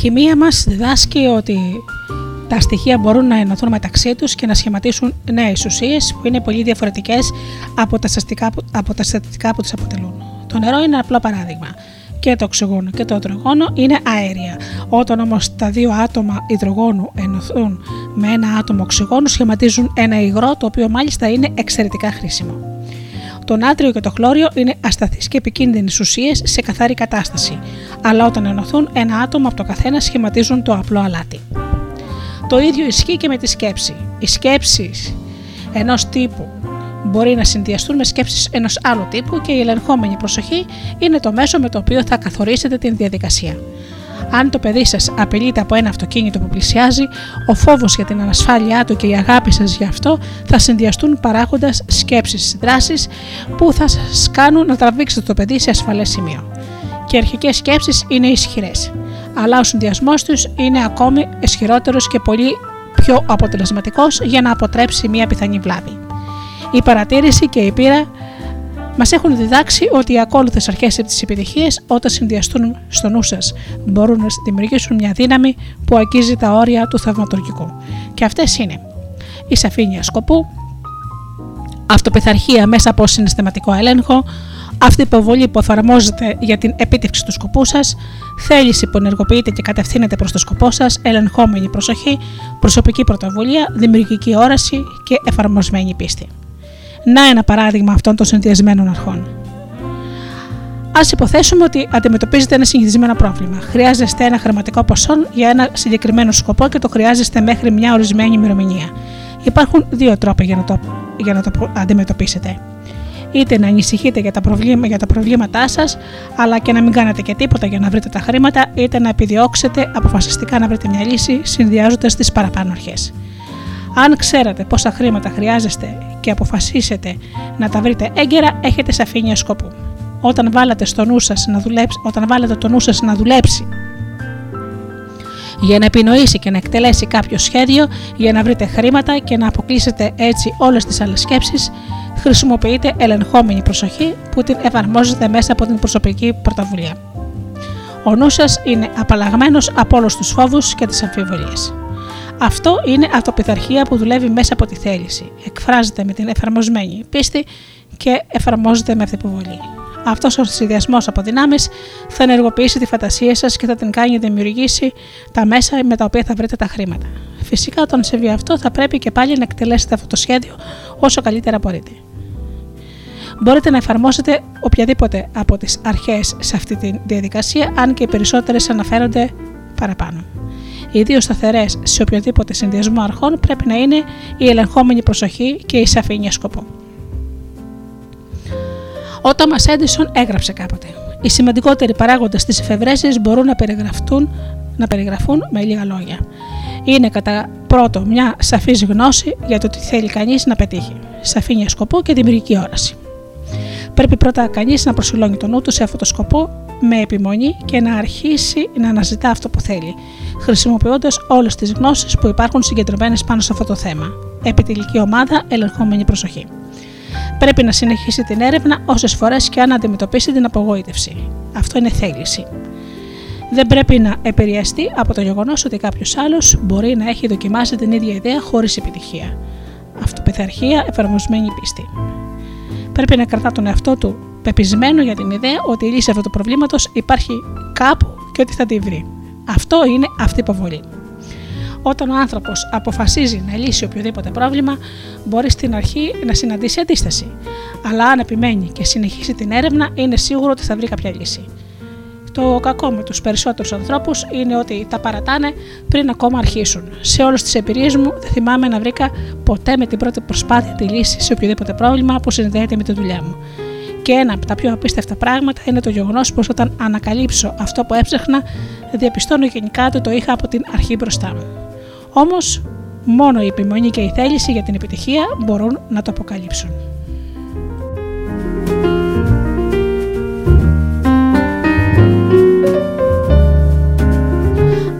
Χημεία μας διδάσκει ότι τα στοιχεία μπορούν να ενωθούν μεταξύ τους και να σχηματίσουν νέες ουσίες που είναι πολύ διαφορετικές από τα συστατικά που, από τα συστατικά που τις αποτελούν. Το νερό είναι ένα απλό παράδειγμα. Και το οξυγόνο και το υδρογόνο είναι αέρια. Όταν όμως τα δύο άτομα υδρογόνου ενωθούν με ένα άτομο οξυγόνου σχηματίζουν ένα υγρό το οποίο μάλιστα είναι εξαιρετικά χρήσιμο. Το νάτριο και το χλώριο είναι ασταθείς και επικίνδυνες ουσίες σε καθαρή κατάσταση, αλλά όταν ενωθούν ένα άτομο από το καθένα σχηματίζουν το απλό αλάτι. Το ίδιο ισχύει και με τη σκέψη. Οι σκέψεις ενός τύπου μπορεί να συνδυαστούν με σκέψεις ενός άλλου τύπου και η ελεγχόμενη προσοχή είναι το μέσο με το οποίο θα καθορίσετε την διαδικασία. Αν το παιδί σας απειλείται από ένα αυτοκίνητο που πλησιάζει, ο φόβος για την ανασφάλειά του και η αγάπη σας γι' αυτό θα συνδυαστούν παράγοντας σκέψεις, δράσεις που θα σας κάνουν να τραβήξετε το παιδί σε ασφαλές σημείο. Και οι αρχικές σκέψεις είναι ισχυρές, αλλά ο συνδυασμός τους είναι ακόμη ισχυρότερος και πολύ πιο αποτελεσματικός για να αποτρέψει μια πιθανή βλάβη. Η παρατήρηση και η πείρα Μας έχουν διδάξει ότι οι ακόλουθες αρχές της επιτυχίας, όταν συνδυαστούν στο νου σας, μπορούν να δημιουργήσουν μια δύναμη που αγγίζει τα όρια του θαυματουργικού. Και αυτές είναι η σαφήνεια σκοπού, αυτοπιθαρχία μέσα από συναισθηματικό έλεγχο, αυτή η υποβολή που εφαρμόζεται για την επίτευξη του σκοπού σας, θέληση που ενεργοποιείται και κατευθύνεται προς το σκοπό σας, ελεγχόμενη προσοχή, προσωπική πρωτοβουλία, δημιουργική όραση και εφαρμοσμένη πίστη. Να ένα παράδειγμα αυτών των συνδυασμένων αρχών. Α υποθέσουμε ότι αντιμετωπίζετε ένα συνηθισμένο πρόβλημα. Χρειάζεστε ένα χρηματικό ποσό για ένα συγκεκριμένο σκοπό και το χρειάζεστε μέχρι μια ορισμένη ημερομηνία. Υπάρχουν δύο τρόποι για να το, για να το αντιμετωπίσετε. Είτε να ανησυχείτε για τα, προβλήμα, για τα προβλήματά σας, αλλά και να μην κάνετε και τίποτα για να βρείτε τα χρήματα, είτε να επιδιώξετε αποφασιστικά να βρείτε μια λύση συνδυάζοντας τις παραπάνω αρχές. Αν ξέρετε πόσα χρήματα χρειάζεστε και αποφασίσετε να τα βρείτε έγκαιρα, έχετε σαφήνεια σκοπού. Όταν βάλετε, στο νου σας να δουλέψει, όταν βάλετε το νου σας να δουλέψει για να επινοήσει και να εκτελέσει κάποιο σχέδιο για να βρείτε χρήματα και να αποκλείσετε έτσι όλες τις άλλες σκέψεις, χρησιμοποιείτε ελεγχόμενη προσοχή που την εφαρμόζετε μέσα από την προσωπική πρωτοβουλία. Ο νους σας είναι απαλλαγμένος από όλους τους φόβους και τις αμφιβολίες. Αυτό είναι αυτοπιθαρχία που δουλεύει μέσα από τη θέληση. Εκφράζεται με την εφαρμοσμένη πίστη και εφαρμόζεται με αυτοπιβολή. Αυτός ο συνδυασμός από δυνάμεις θα ενεργοποιήσει τη φαντασία σας και θα την κάνει δημιουργήσει τα μέσα με τα οποία θα βρείτε τα χρήματα. Φυσικά, όταν συμβεί αυτό, θα πρέπει και πάλι να εκτελέσετε αυτό το σχέδιο όσο καλύτερα μπορείτε. Μπορείτε να εφαρμόσετε οποιαδήποτε από τις αρχές σε αυτή τη διαδικασία, αν και οι περισσότερες αναφέρονται παραπάνω. Οι δύο σταθερές σε οποιοδήποτε συνδυασμό αρχών πρέπει να είναι η ελεγχόμενη προσοχή και η σαφήνεια σκοπό. Ο Τόμα Έντισον έγραψε κάποτε. Οι σημαντικότεροι παράγοντες της εφευρέση μπορούν να, περιγραφούν, να περιγραφούν με λίγα λόγια. Είναι κατά πρώτο μια σαφής γνώση για το τι θέλει κανείς να πετύχει, σαφήνεια σκοπό και δημιουργική όραση. Πρέπει πρώτα κανείς να προσιλώνει τον νου του σε αυτό το σκοπό με επιμονή και να αρχίσει να αναζητά αυτό που θέλει, χρησιμοποιώντας όλες τις γνώσεις που υπάρχουν συγκεντρωμένες πάνω σε αυτό το θέμα. Επιτελική ομάδα, ελεγχόμενη προσοχή. Πρέπει να συνεχίσει την έρευνα όσες φορές και αν αντιμετωπίσει την απογοήτευση. Αυτό είναι θέληση. Δεν πρέπει να επηρεαστεί από το γεγονός ότι κάποιος άλλος μπορεί να έχει δοκιμάσει την ίδια ιδέα χωρίς επιτυχία. Αυτοπιθαρχία, εφαρμοσμένη πίστη. Πρέπει να κρατά τον εαυτό του πεπισμένο για την ιδέα ότι η λύση αυτού του προβλήματος υπάρχει κάπου και ότι θα τη βρει. Αυτό είναι αυτή η υποβολή. Όταν ο άνθρωπος αποφασίζει να λύσει οποιοδήποτε πρόβλημα, μπορεί στην αρχή να συναντήσει αντίσταση. Αλλά αν επιμένει και συνεχίσει την έρευνα, είναι σίγουρο ότι θα βρει κάποια λύση. Το κακό με τους περισσότερους ανθρώπους είναι ότι τα παρατάνε πριν ακόμα αρχίσουν. Σε όλες τις εμπειρίες μου δεν θυμάμαι να βρήκα ποτέ με την πρώτη προσπάθεια τη λύση σε οποιοδήποτε πρόβλημα που συνδέεται με τη δουλειά μου. Και ένα από τα πιο απίστευτα πράγματα είναι το γεγονός πως όταν ανακαλύψω αυτό που έψαχνα, διαπιστώνω γενικά ότι το είχα από την αρχή μπροστά μου. Όμως, μόνο η επιμονή και η θέληση για την επιτυχία μπορούν να το αποκαλύψουν.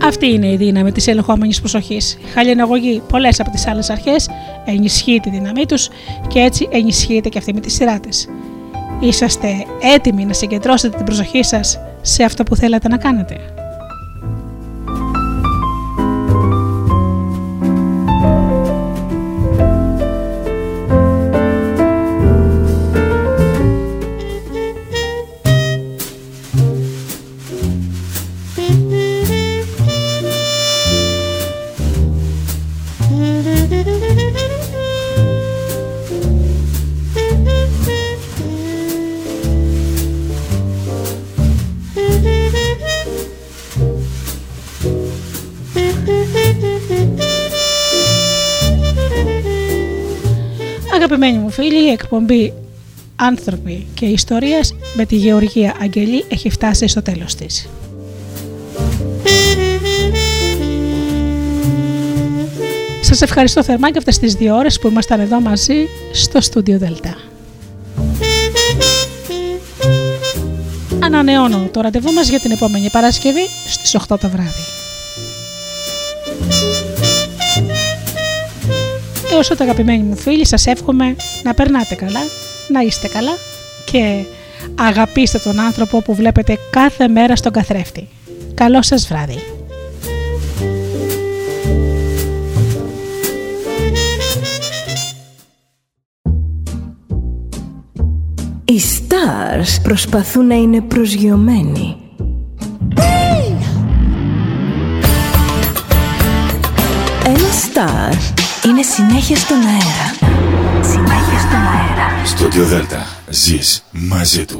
Αυτή είναι η δύναμη της ελεγχόμενης προσοχής. Χαλιναγωγεί πολλές από τις άλλες αρχές, ενισχύει τη δύναμή τους και έτσι ενισχύεται και αυτή με τη σειρά της. Είσαστε έτοιμοι να συγκεντρώσετε την προσοχή σας σε αυτό που θέλετε να κάνετε; Αγαπημένοι μου φίλοι, η εκπομπή «Άνθρωποι και Ιστορίες» με τη Γεωργία Αγγελή έχει φτάσει στο τέλος της. Σας ευχαριστώ θερμά και αυτές τις δύο ώρες που ήμασταν εδώ μαζί στο στούντιο Δελτά. Ανανεώνω το ραντεβού μας για την επόμενη Παρασκευή στις 8 το βράδυ. Τόσο το αγαπημένοι μου φίλοι σας εύχομαι να περνάτε καλά, να είστε καλά και αγαπήστε τον άνθρωπο που βλέπετε κάθε μέρα στον καθρέφτη. Καλό σας βράδυ. Οι stars προσπαθούν να είναι προσγειωμένοι. Ένα star είναι συνέχεια στον αέρα. Συνέχεια στον αέρα. Στο Δέλτα ζεις μαζί του.